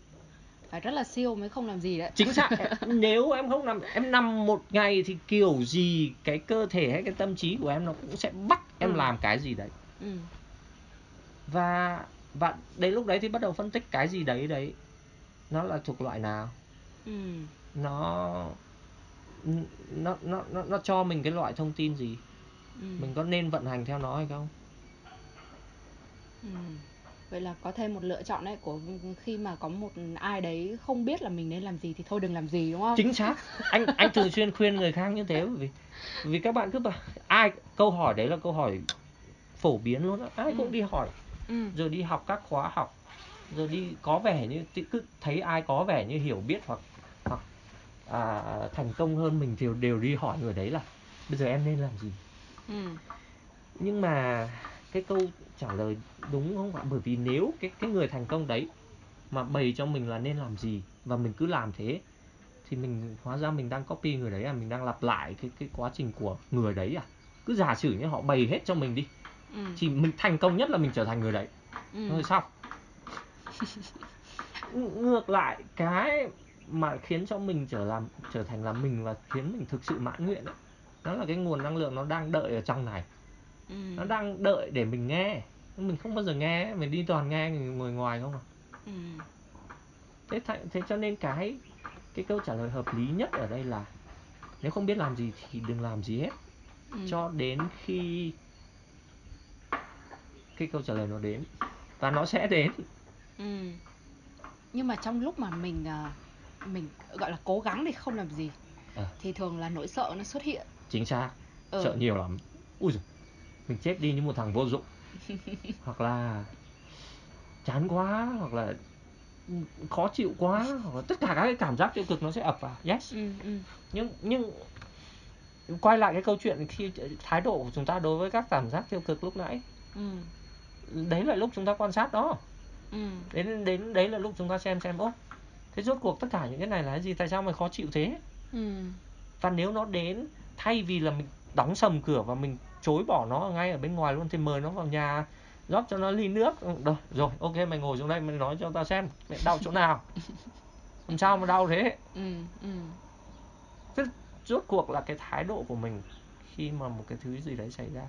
Phải rất là siêu mới không làm gì đấy. Chính xác. [laughs] Nếu em không nằm em nằm một ngày thì kiểu gì cái cơ thể hay cái tâm trí của em nó cũng sẽ bắt em Ừ. làm cái gì đấy. Ừ. và và đến lúc đấy thì bắt đầu phân tích cái gì đấy đấy nó là thuộc loại nào. Ừ. nó nó nó nó, nó cho mình cái loại thông tin gì. Ừ. mình có nên vận hành theo nó hay không Ừ. Vậy là có thêm một lựa chọn đấy của khi mà có một ai đấy không biết là mình nên làm gì thì thôi đừng làm gì đúng không? chính xác anh anh thường xuyên khuyên người khác như thế vì vì các bạn cứ bảo ai câu hỏi đấy là câu hỏi phổ biến luôn á ai Ừ. cũng đi hỏi Ừ. rồi đi học các khóa học rồi đi có vẻ như cứ thấy ai có vẻ như hiểu biết hoặc hoặc à, thành công hơn mình thì đều đi hỏi người đấy là bây giờ em nên làm gì Ừ. nhưng mà cái câu trả lời đúng không ạ? Bởi vì nếu cái cái người thành công đấy mà bày cho mình là nên làm gì và mình cứ làm thế thì mình hóa ra mình đang copy người đấy à mình đang lặp lại cái cái quá trình của người đấy à. Cứ giả sử như họ bày hết cho mình đi Ừ. thì mình thành công nhất là mình trở thành người đấy. Ừ. rồi xong. Ng- [laughs] ngược lại cái mà khiến cho mình trở làm trở thành là mình và khiến mình thực sự mãn nguyện ấy, đó là cái nguồn năng lượng nó đang đợi ở trong này Ừ. nó đang đợi để mình nghe mình không bao giờ nghe mình đi toàn nghe người ngoài không à Ừ. thế th- thế cho nên cái cái câu trả lời hợp lý nhất ở đây là nếu không biết làm gì thì đừng làm gì hết Ừ. cho đến khi cái câu trả lời nó đến và nó sẽ đến Ừ. Nhưng mà trong lúc mà mình à, mình gọi là cố gắng để không làm gì Ờ. thì thường là nỗi sợ nó xuất hiện. chính xác Ừ. sợ nhiều lắm ui giời, mình chết đi như một thằng vô dụng [laughs] hoặc là chán quá hoặc là khó chịu quá hoặc là tất cả các cái cảm giác tiêu cực nó sẽ ập vào yes Ừ. Ừ. nhưng nhưng quay lại cái câu chuyện khi thái độ của chúng ta đối với các cảm giác tiêu cực lúc nãy Ừ. đấy là lúc chúng ta quan sát đó Ừ. đến đến đấy là lúc chúng ta xem xem ố thế rốt cuộc tất cả những cái này là cái gì tại sao mày khó chịu thế Ừ. và nếu nó đến thay vì là mình đóng sầm cửa và mình chối bỏ nó ngay ở bên ngoài luôn thì mời nó vào nhà rót cho nó ly nước Ừ, rồi rồi ok mày ngồi xuống đây mày nói cho tao xem mày đau chỗ nào [laughs] làm sao mà đau thế Ừ. Ừ. Thế rốt cuộc là cái thái độ của mình khi mà một cái thứ gì đấy xảy ra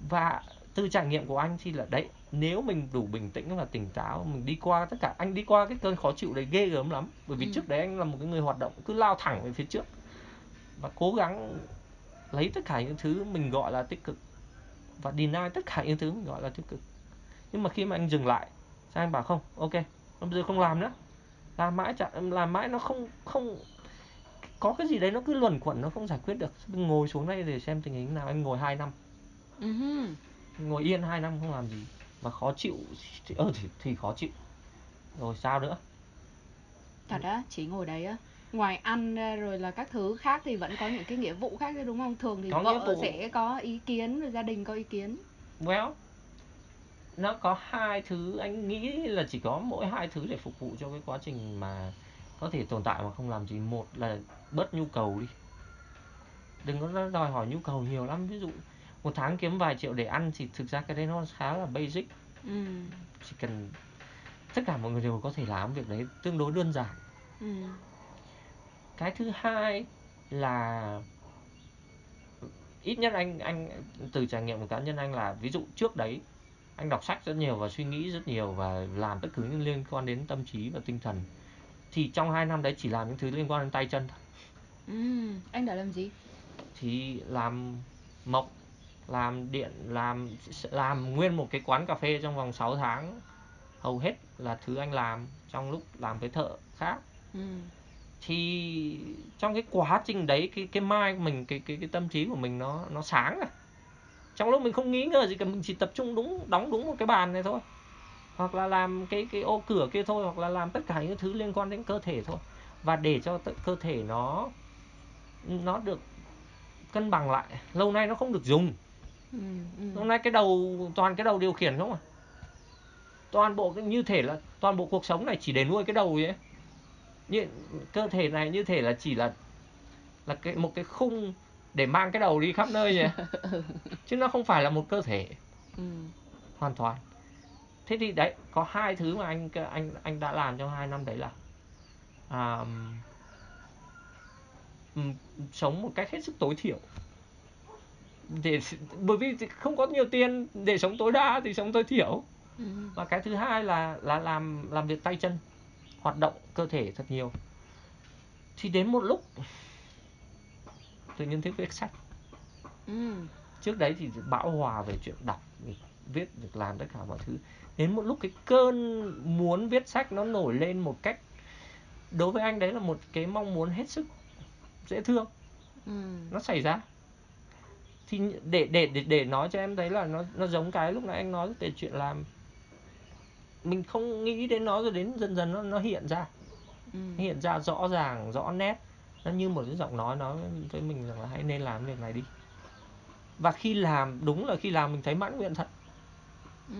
và từ trải nghiệm của anh thì là đấy nếu mình đủ bình tĩnh và tỉnh táo mình đi qua tất cả anh đi qua cái cơn khó chịu đấy ghê gớm lắm bởi vì Ừ. trước đấy anh là một cái người hoạt động cứ lao thẳng về phía trước và cố gắng lấy tất cả những thứ mình gọi là tích cực và deny tất cả những thứ mình gọi là tiêu cực. Nhưng mà khi mà anh dừng lại sao anh bảo không? Ok bây giờ không làm nữa. Làm mãi chả làm mãi nó không không có cái gì đấy nó cứ luẩn quẩn nó không giải quyết được. Mình ngồi xuống đây để xem tình hình nào? Anh ngồi 2 năm. Hừ. ngồi yên 2 năm không làm gì. Và khó chịu thì, ờ, thì, thì khó chịu. Rồi sao nữa? Thật á, chỉ ngồi đấy á. Ngoài ăn rồi là các thứ khác thì vẫn có những cái nghĩa vụ khác đấy đúng không? Thường thì Có vợ vụ. sẽ có ý kiến rồi gia đình có ý kiến. well nó có hai thứ anh nghĩ là chỉ có mỗi hai thứ để phục vụ cho cái quá trình mà có thể tồn tại mà không làm gì một là bớt nhu cầu đi đừng có đòi hỏi nhu cầu nhiều lắm ví dụ một tháng kiếm vài triệu để ăn thì thực ra cái đấy nó khá là basic Ừ. chỉ cần tất cả mọi người đều có thể làm việc đấy tương đối đơn giản Ừ. cái thứ hai là ít nhất anh anh từ trải nghiệm của cá nhân anh là ví dụ trước đấy anh đọc sách rất nhiều và suy nghĩ rất nhiều và làm tất cứ những liên quan đến tâm trí và tinh thần thì trong hai năm đấy chỉ làm những thứ liên quan đến tay chân thôi Ừ. Anh đã làm gì? thì làm mộc làm điện làm làm nguyên một cái quán cà phê trong vòng 6 tháng hầu hết là thứ anh làm trong lúc làm với thợ khác Ừ. thì trong cái quá trình đấy cái cái của mình cái cái cái tâm trí của mình nó nó sáng à trong lúc mình không nghĩ ngờ gì cả mình chỉ tập trung đúng đóng đúng một cái bàn này thôi hoặc là làm cái cái ô cửa kia thôi hoặc là làm tất cả những thứ liên quan đến cơ thể thôi và để cho cơ thể nó nó được cân bằng lại lâu nay nó không được dùng Ừ. Ừ. lâu nay cái đầu toàn cái đầu điều khiển không à toàn bộ như thể là toàn bộ cuộc sống này chỉ để nuôi cái đầu vậy ấy. Như cơ thể này như thể là chỉ là là cái một cái khung để mang cái đầu đi khắp nơi nhỉ? [laughs] Chứ nó không phải là một cơ thể. Ừ. hoàn toàn. Thế thì đấy có hai thứ mà anh anh anh đã làm trong hai năm đấy là ừm, sống một cách hết sức tối thiểu. Để bởi vì không có nhiều tiền để sống tối đa thì sống tối thiểu. Ừ. và cái thứ hai là là làm làm việc tay chân hoạt động cơ thể thật nhiều. Thì đến một lúc tự nhiên thích viết sách. Ừ. trước đấy thì bão hòa về chuyện đọc viết việc làm tất cả mọi thứ. Đến một lúc cái cơn muốn viết sách nó nổi lên một cách đối với anh đấy là một cái mong muốn hết sức dễ thương. Ừ. nó xảy ra. Thì để để để để nói cho em thấy là nó nó giống cái lúc nãy anh nói về chuyện làm mình không nghĩ đến nó rồi đến dần dần nó nó hiện ra Ừ. hiện ra rõ ràng rõ nét nó như một cái giọng nói nói với mình rằng là hãy nên làm việc này đi và khi làm đúng là khi làm mình thấy mãn nguyện thật Ừ.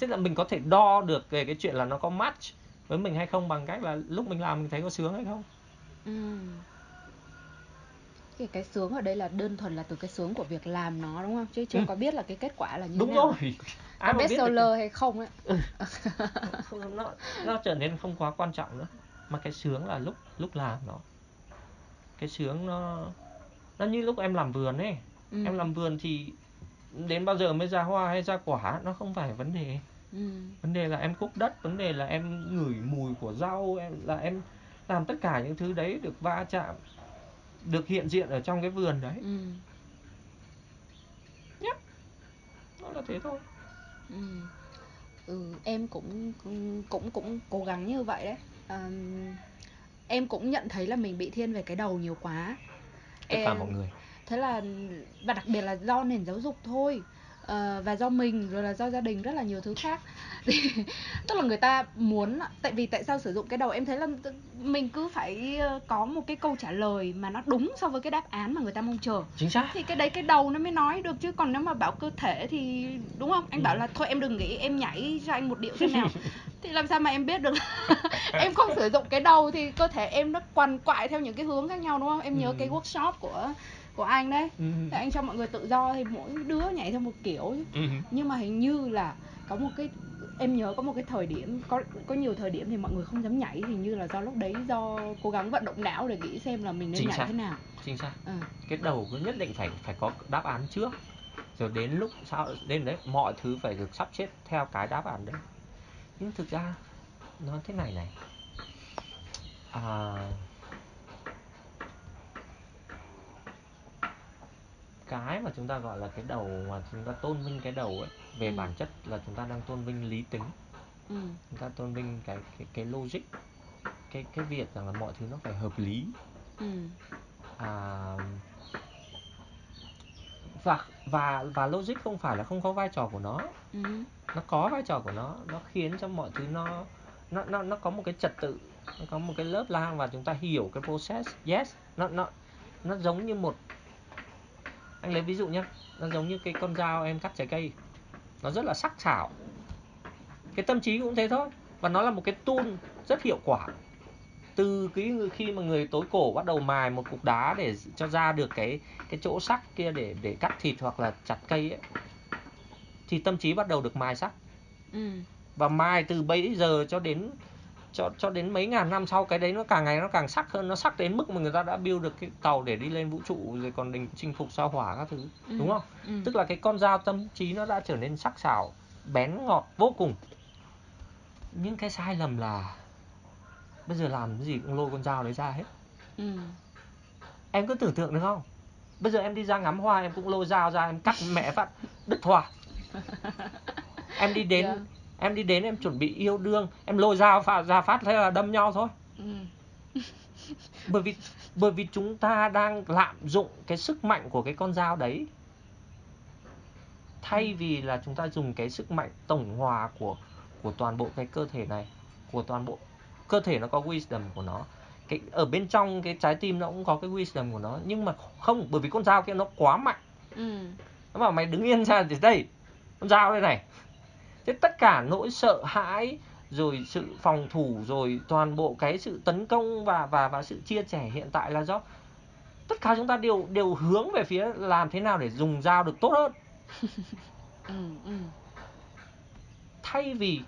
tức là mình có thể đo được về cái chuyện là nó có match với mình hay không bằng cách là lúc mình làm mình thấy có sướng hay không Ừ. Cái, cái sướng ở đây là đơn thuần là từ cái sướng của việc làm nó đúng không? Chứ chưa Ừ. có biết là cái kết quả là như đúng thế nào. rồi Có ai biết được bestseller hay không ấy. không, [laughs] nó nó trở nên không quá quan trọng nữa mà cái sướng là lúc lúc làm nó cái sướng nó nó như lúc em làm vườn ấy Ừ. em làm vườn thì đến bao giờ mới ra hoa hay ra quả nó không phải vấn đề Ừ. vấn đề là em cuốc đất vấn đề là em ngửi mùi của rau em là em làm tất cả những thứ đấy được va chạm được hiện diện ở trong cái vườn đấy Ừ. nó là thế thôi Ừ. Ừ, em cũng cũng cũng cố gắng như vậy đấy. Ờm, em cũng nhận thấy là mình bị thiên về cái đầu nhiều quá. tất cả Em- mọi người thế là và đặc biệt là do nền giáo dục thôi Ờ, và do mình rồi là do gia đình rất là nhiều thứ khác. [laughs] Thì tức là người ta muốn tại vì tại sao sử dụng cái đầu? Em thấy là mình cứ phải ờ, có một cái câu trả lời mà nó đúng so với cái đáp án mà người ta mong chờ. Chính xác. Thì cái đấy cái đầu nó mới nói được chứ còn nếu mà bảo cơ thể thì đúng không? Anh Ừ. bảo là thôi em đừng nghĩ em nhảy cho anh một điệu xem nào. [laughs] Thì làm sao mà em biết được [laughs] em không sử dụng cái đầu thì cơ thể em nó quằn quại theo những cái hướng khác nhau đúng không? Em nhớ Ừ. cái workshop của của anh đấy Ừ. thì anh cho mọi người tự do thì mỗi đứa nhảy theo một kiểu chứ. Ừ. nhưng mà hình như là có một cái em nhớ có một cái thời điểm có có nhiều thời điểm thì mọi người không dám nhảy hình như là do lúc đấy do cố gắng vận động não để nghĩ xem là mình nên Chính nhảy xác. thế nào chính xác ừ. cái đầu cứ nhất định phải phải có đáp án trước rồi đến lúc sau đến đấy mọi thứ phải được sắp xếp theo cái đáp án đấy nhưng thực ra nó thế này này à, cái mà chúng ta gọi là cái đầu mà chúng ta tôn vinh cái đầu ấy về Ừ. bản chất là chúng ta đang tôn vinh lý tính Ừ. chúng ta tôn vinh cái cái cái logic cái cái việc rằng là mọi thứ nó phải hợp lý Ừ. à, và và và logic không phải là không có vai trò của nó Ừ. nó có vai trò của nó nó khiến cho mọi thứ nó nó nó nó có một cái trật tự nó có một cái lớp lang và chúng ta hiểu cái process yes nó nó nó giống như một anh lấy ví dụ nhé nó giống như cái con dao em cắt trái cây. Nó rất là sắc sảo. Cái tâm trí cũng thế thôi. Và nó là một cái tool rất hiệu quả. Từ cái khi mà người tối cổ bắt đầu mài một cục đá để cho ra được cái cái chỗ sắc kia để để cắt thịt hoặc là chặt cây ấy, thì tâm trí bắt đầu được mài sắc. Ừ. và mai từ bấy giờ cho đến cho cho đến mấy ngàn năm sau cái đấy nó càng ngày nó càng sắc hơn nó sắc đến mức mà người ta đã build được cái tàu để đi lên vũ trụ rồi còn đình chinh phục sao hỏa các thứ Ừ. đúng không Ừ. tức là cái con dao tâm trí nó đã trở nên sắc sảo bén ngọt vô cùng nhưng cái sai lầm là bây giờ làm cái gì cũng lôi con dao đấy ra hết Ừ. em cứ tưởng tượng được không bây giờ em đi ra ngắm hoa em cũng lôi dao ra em cắt mẹ phát đứt hoa [laughs] em đi đến Dạ. Em đi đến em chuẩn bị yêu đương em lôi dao phá, ra phát thế là đâm nhau thôi. Ừ. [laughs] bởi vì bởi vì chúng ta đang lạm dụng cái sức mạnh của cái con dao đấy. Thay vì là chúng ta dùng cái sức mạnh tổng hòa của của toàn bộ cái cơ thể này của toàn bộ cơ thể nó có wisdom của nó. Cái ở bên trong cái trái tim nó cũng có cái wisdom của nó nhưng mà không bởi vì con dao kia nó quá mạnh. Ừ. nó bảo mày đứng yên ra thì đây con dao đây này thế tất cả nỗi sợ hãi rồi sự phòng thủ rồi toàn bộ cái sự tấn công và và và sự chia sẻ hiện tại là do tất cả chúng ta đều đều hướng về phía làm thế nào để dùng dao được tốt hơn. [laughs] Ừ, ừ. thay vì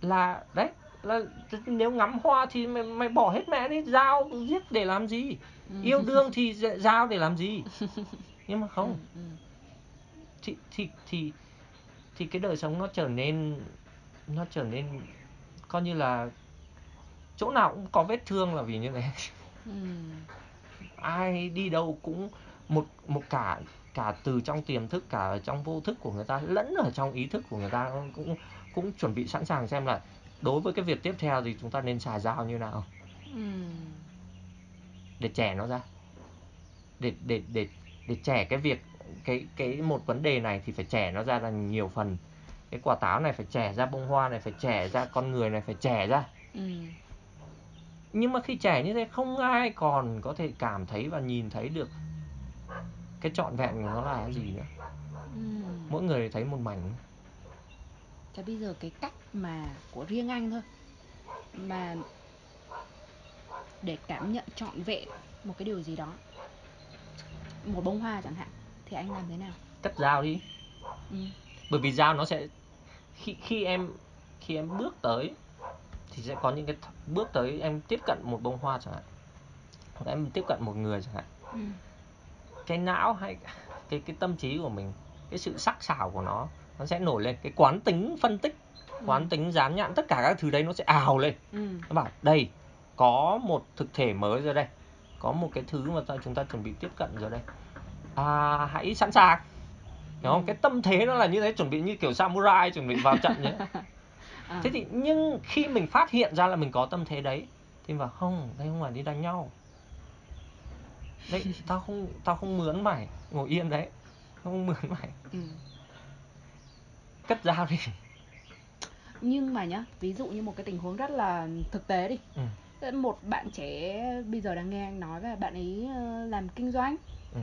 là đấy là nếu ngắm hoa thì mày, mày bỏ hết mẹ đi dao giết để làm gì? Ừ. yêu đương thì dao để làm gì? [laughs] Nhưng mà không. Thì thì thì thì cái đời sống nó trở nên nó trở nên coi như là chỗ nào cũng có vết thương là vì như thế Ừ. ai đi đâu cũng một một cả cả từ trong tiềm thức cả ở trong vô thức của người ta lẫn ở trong ý thức của người ta cũng cũng chuẩn bị sẵn sàng xem là đối với cái việc tiếp theo thì chúng ta nên xài dao như nào Ừ. để trẻ nó ra để để để để trẻ cái việc cái cái một vấn đề này thì phải trẻ nó ra thành nhiều phần cái quả táo này phải trẻ ra bông hoa này phải trẻ ra con người này phải trẻ ra Ừ. nhưng mà khi trẻ như thế không ai còn có thể cảm thấy và nhìn thấy được cái trọn vẹn của nó là cái gì nữa Ừ. mỗi người thấy một mảnh Thế bây giờ cái cách mà của riêng anh thôi mà để cảm nhận trọn vẹn một cái điều gì đó một bông hoa chẳng hạn thì anh làm thế nào? Cất dao đi. Ừ. bởi vì dao nó sẽ khi khi em khi em bước tới thì sẽ có những cái bước tới em tiếp cận một bông hoa chẳng hạn. Hoặc em tiếp cận một người chẳng hạn. Ừ. cái não hay [laughs] cái cái tâm trí của mình cái sự sắc sảo của nó nó sẽ nổi lên. Cái quán tính phân tích quán tính dán nhãn tất cả các thứ đấy nó sẽ ào lên. Ừ. nó bảo đây có một thực thể mới rồi đây. Có một cái thứ mà ta, chúng ta chuẩn bị tiếp cận rồi đây à, hãy sẵn sàng hiểu không Ừ. cái tâm thế nó là như thế chuẩn bị như kiểu samurai chuẩn bị vào trận nhé [laughs] À. thế thì nhưng khi mình phát hiện ra là mình có tâm thế đấy thì bảo không đây không phải đi đánh nhau đấy [laughs] tao không tao không mướn mày ngồi yên đấy không mướn mày Ừ. cất dao đi nhưng mà nhá ví dụ như một cái tình huống rất là thực tế đi ừ. một bạn trẻ bây giờ đang nghe anh nói và bạn ấy ờ, làm kinh doanh Ừ.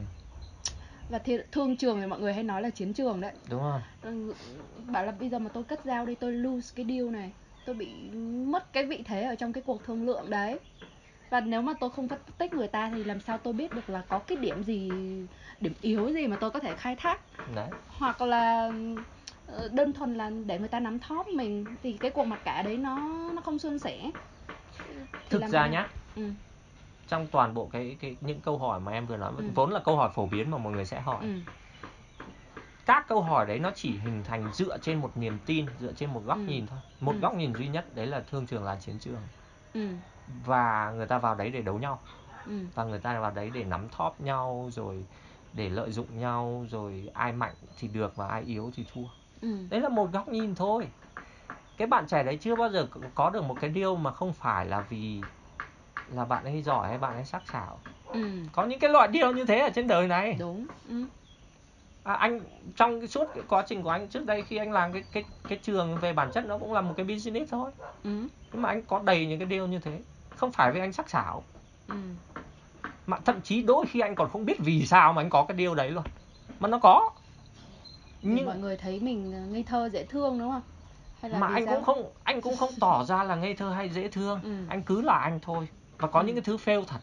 và thì, thương trường thì mọi người hay nói là chiến trường đấy. Đúng rồi. Ừ, bảo là bây giờ mà tôi cất dao đi tôi lose cái deal này tôi bị mất cái vị thế ở trong cái cuộc thương lượng đấy. Và nếu mà tôi không phân tích người ta thì làm sao tôi biết được là có cái điểm gì điểm yếu gì mà tôi có thể khai thác? Đấy. Hoặc là ờ, đơn thuần là để người ta nắm thóp mình thì cái cuộc mặc cả đấy nó nó không suôn sẻ. Thì thực ra nhá ừ. Trong toàn bộ cái cái những câu hỏi mà em vừa nói Ừ. vốn là câu hỏi phổ biến mà mọi người sẽ hỏi Ừ. các câu hỏi đấy nó chỉ hình thành dựa trên một niềm tin dựa trên một góc Ừ. nhìn thôi một Ừ. góc nhìn duy nhất đấy là thương trường là chiến trường Ừ. và người ta vào đấy để đấu nhau Ừ. và người ta vào đấy để nắm thóp nhau rồi để lợi dụng nhau rồi ai mạnh thì được và ai yếu thì thua Ừ. đấy là một góc nhìn thôi cái bạn trẻ đấy chưa bao giờ có được một cái điều mà không phải là vì là bạn ấy giỏi hay bạn ấy sắc sảo Ừ. có những cái loại điều như thế ở trên đời này đúng ừ. à, anh trong cái suốt cái quá trình của anh trước đây khi anh làm cái cái cái trường về bản chất nó cũng là một cái business thôi Ừ. nhưng mà anh có đầy những cái điều như thế không phải vì anh sắc sảo Ừ. mà thậm chí đôi khi anh còn không biết vì sao mà anh có cái điều đấy luôn mà nó có nhưng mọi người thấy mình ờ, ngây thơ dễ thương đúng không hay là mà anh sao? cũng không anh cũng không tỏ ra là ngây thơ hay dễ thương Ừ. anh cứ là anh thôi và có Ừ. những cái thứ fail thật.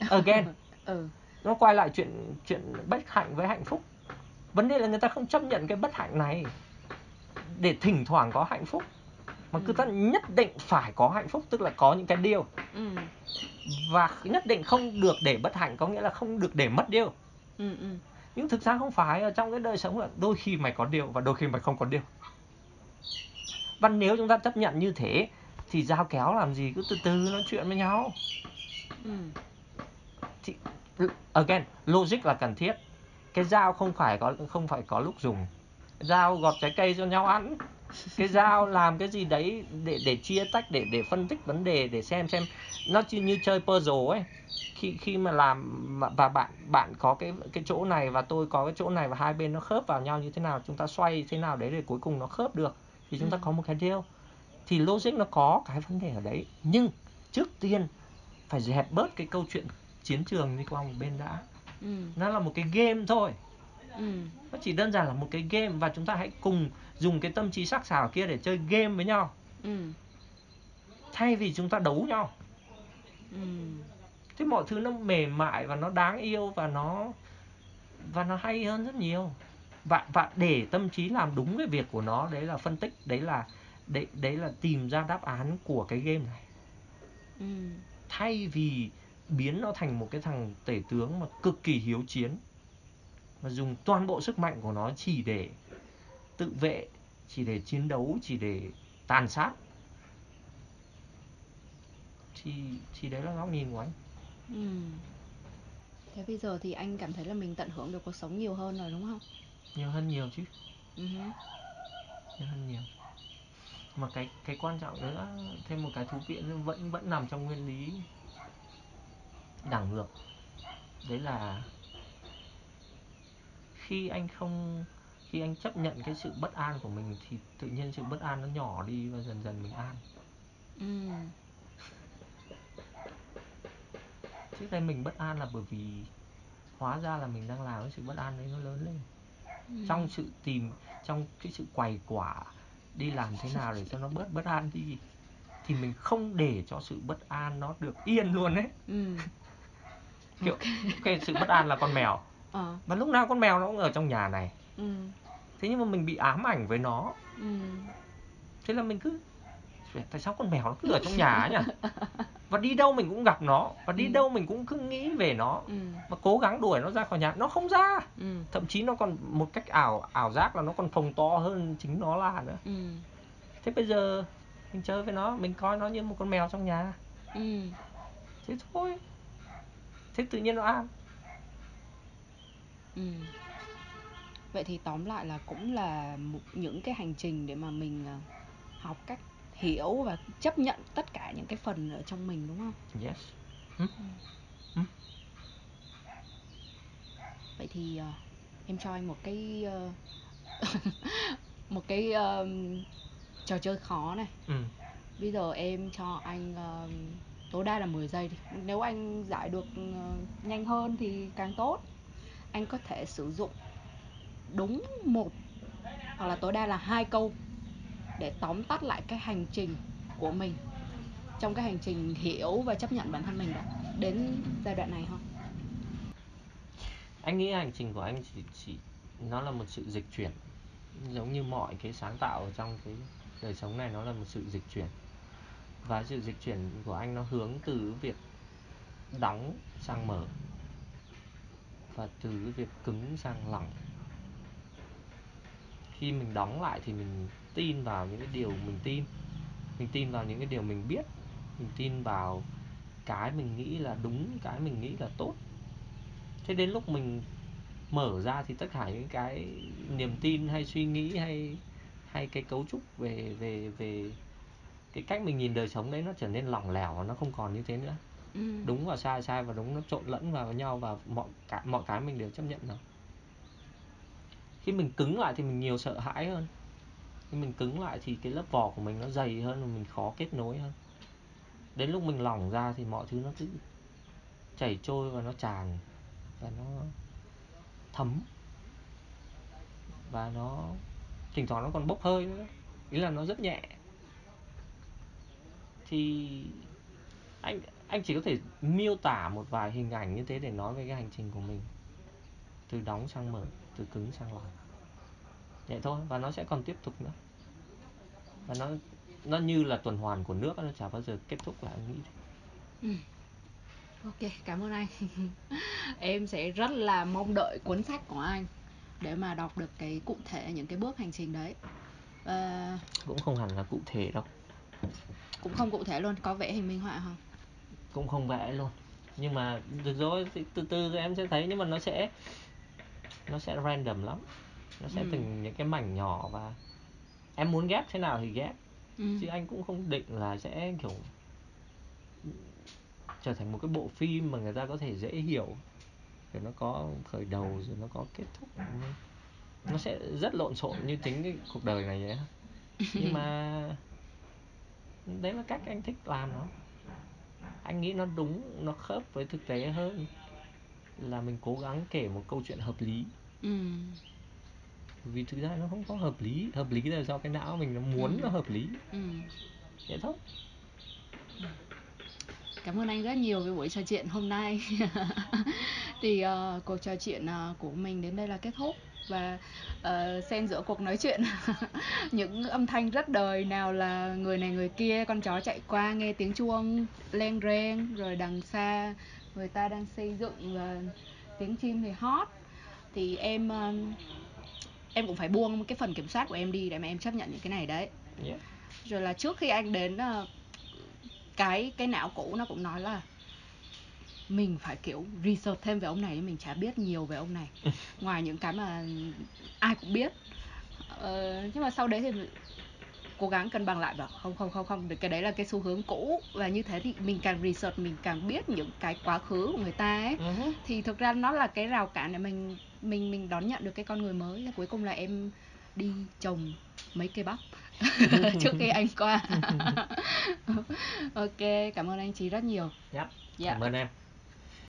[laughs] Again. Ừ. Nó quay lại chuyện chuyện bất hạnh với hạnh phúc. Vấn đề là người ta không chấp nhận cái bất hạnh này để thỉnh thoảng có hạnh phúc. Mà cứ Ừ. ta nhất định phải có hạnh phúc tức là có những cái điều. Ừ. Và nhất định không được để bất hạnh có nghĩa là không được để mất điều. Ừ ừ. Nhưng thực ra không phải ở trong cái đời sống là đôi khi mày có điều và đôi khi mày không có điều. Và nếu chúng ta chấp nhận như thế thì giao kéo làm gì? Cứ từ từ nói chuyện với nhau. Ừ. Thì again logic là cần thiết. Cái dao không phải có không phải có lúc dùng. Dao gọt trái cây cho nhau ăn. Cái dao làm cái gì đấy để để chia tách để để phân tích vấn đề để xem xem. Nó chỉ như chơi puzzle ấy. Khi khi mà làm và bạn bạn có cái cái chỗ này và tôi có cái chỗ này và hai bên nó khớp vào nhau như thế nào chúng ta xoay thế nào đấy để cuối cùng nó khớp được thì chúng ta Ừ. có một cái deal thì logic nó có cái vấn đề ở đấy. Nhưng trước tiên phải dẹp bớt cái câu chuyện chiến trường đi qua một bên đã. Ừ. Nó là một cái game thôi. Ừ. Nó chỉ đơn giản là một cái game và chúng ta hãy cùng dùng cái tâm trí sắc sảo kia để chơi game với nhau. Ừ. Thay vì chúng ta đấu nhau. Ừ. thế mọi thứ nó mềm mại và nó đáng yêu và nó và nó hay hơn rất nhiều. Và và để tâm trí làm đúng cái việc của nó đấy là phân tích đấy là đấy đấy là tìm ra đáp án của cái game này ừ. thay vì biến nó thành một cái thằng tể tướng mà cực kỳ hiếu chiến và dùng toàn bộ sức mạnh của nó chỉ để tự vệ chỉ để chiến đấu chỉ để tàn sát thì thì đấy là góc nhìn của anh ừ. thế bây giờ thì anh cảm thấy là mình tận hưởng được cuộc sống nhiều hơn rồi đúng không nhiều hơn nhiều chứ ừ. hứ. nhiều hơn nhiều mà cái cái quan trọng nữa thêm một cái thú vị nữa vẫn vẫn nằm trong nguyên lý đảo ngược đấy là khi anh không khi anh chấp nhận cái sự bất an của mình thì tự nhiên sự bất an nó nhỏ đi và dần dần mình an ừ. [laughs] trước đây mình bất an là bởi vì hóa ra là mình đang làm cái sự bất an đấy nó lớn lên Ừ. trong sự tìm trong cái sự quầy quả đi làm thế nào để cho nó bớt bất an đi thì mình không để cho sự bất an nó được yên luôn đấy ừ. [laughs] kiểu cái sự bất an là con mèo. Ờ. Và lúc nào con mèo nó cũng ở trong nhà này. Ừ. thế nhưng mà mình bị ám ảnh với nó. Ừ. thế là mình cứ tại sao con mèo nó cứ ở trong nhà ấy nhỉ [laughs] và đi đâu mình cũng gặp nó và đi Ừ. đâu mình cũng cứ nghĩ về nó Ừ. mà cố gắng đuổi nó ra khỏi nhà nó không ra Ừ. thậm chí nó còn một cách ảo ảo giác là nó còn phồng to hơn chính nó là nữa Ừ. thế bây giờ mình chơi với nó mình coi nó như một con mèo trong nhà Ừ. thế thôi thế tự nhiên nó an Ừ. Vậy thì tóm lại là cũng là một, những cái hành trình để mà mình ờ, học cách hiểu và chấp nhận tất cả những cái phần ở trong mình đúng không? yes ừ? Vậy thì ờ, em cho anh một cái ờ, [laughs] một cái ờ, trò chơi khó này. ừ Bây giờ em cho anh ờ, tối đa là 10 giây đi. Nếu anh giải được ờ, nhanh hơn thì càng tốt. Anh có thể sử dụng đúng một hoặc là tối đa là hai câu để tóm tắt lại cái hành trình của mình. Trong cái hành trình hiểu và chấp nhận bản thân mình đã đến giai đoạn này không? anh nghĩ hành trình của anh chỉ chỉ, nó là một sự dịch chuyển. Giống như mọi cái sáng tạo trong cái đời sống này, nó là một sự dịch chuyển. Và sự dịch chuyển của anh nó hướng từ việc đóng sang mở và từ việc cứng sang lỏng khi mình đóng lại thì mình tin vào những cái điều mình tin. Mình tin vào những cái điều mình biết. Mình tin vào cái mình nghĩ là đúng cái mình nghĩ là tốt. Thế đến lúc mình mở ra thì tất cả những cái niềm tin hay suy nghĩ hay hay cái cấu trúc về về về cái cách mình nhìn đời sống đấy nó trở nên lỏng lẻo và nó không còn như thế nữa. Ừ. đúng và sai sai và đúng nó trộn lẫn vào với nhau và mọi cái mọi cái mình đều chấp nhận nó. Khi mình cứng lại thì mình nhiều sợ hãi hơn khi mình cứng lại thì cái lớp vỏ của mình nó dày hơn và mình khó kết nối hơn. Đến lúc mình lỏng ra thì mọi thứ nó cứ chảy trôi và nó tràn và nó thấm. Và nó, thỉnh thoảng nó còn bốc hơi nữa. Ý là nó rất nhẹ. Thì anh anh chỉ có thể miêu tả một vài hình ảnh như thế để nói về cái hành trình của mình. Từ đóng sang mở, từ cứng sang lỏng vậy thôi và nó sẽ còn tiếp tục nữa và nó nó như là tuần hoàn của nước nó chả bao giờ kết thúc là anh nghĩ. Ừ. Ok, cảm ơn anh. [laughs] em sẽ rất là mong đợi cuốn sách của anh để mà đọc được cái cụ thể những cái bước hành trình đấy. Và cũng không hẳn là cụ thể đâu cũng không cụ thể luôn, có vẽ hình minh họa không? cũng không vẽ luôn nhưng mà được rồi từ từ em sẽ thấy nhưng mà nó sẽ nó sẽ random lắm nó sẽ Ừ. từng những cái mảnh nhỏ và em muốn ghép thế nào thì ghép Ừ. chứ anh cũng không định là sẽ kiểu trở thành một cái bộ phim mà người ta có thể dễ hiểu rồi nó có khởi đầu rồi nó có kết thúc nó sẽ rất lộn xộn như chính cái cuộc đời này vậy nhưng mà đấy là cách anh thích làm nó anh nghĩ nó đúng nó khớp với thực tế hơn là mình cố gắng kể một câu chuyện hợp lý Ừ. vì thực ra nó không có hợp lý. Hợp lý là do cái não mình nó muốn Ừ. nó hợp lý. Ừ. vậy thôi. Cảm ơn anh rất nhiều về buổi trò chuyện hôm nay. [laughs] Thì uh, cuộc trò chuyện uh, của mình đến đây là kết thúc. Và uh, xen giữa cuộc nói chuyện. [laughs] Những âm thanh rất đời nào là người này người kia con chó chạy qua nghe tiếng chuông len ren rồi đằng xa người ta đang xây dựng và tiếng chim thì hót. Thì em uh, em cũng phải buông cái phần kiểm soát của em đi để mà em chấp nhận những cái này đấy. Yeah. rồi là trước khi anh đến uh, cái cái não cũ nó cũng nói là mình phải kiểu research thêm về ông này mình chả biết nhiều về ông này. [laughs] Ngoài những cái mà ai cũng biết. Ờ, nhưng mà sau đấy thì cố gắng cân bằng lại bảo không không không không cái đấy là cái xu hướng cũ. Và như thế thì mình càng research mình càng biết những cái quá khứ của người ta ấy. Uh-huh. thì thực ra nó là cái rào cản để mình mình mình đón nhận được cái con người mới cuối cùng là em đi trồng mấy cây bắp [laughs] trước khi anh qua [laughs] ok cảm ơn anh trí rất nhiều yep. yeah. cảm ơn em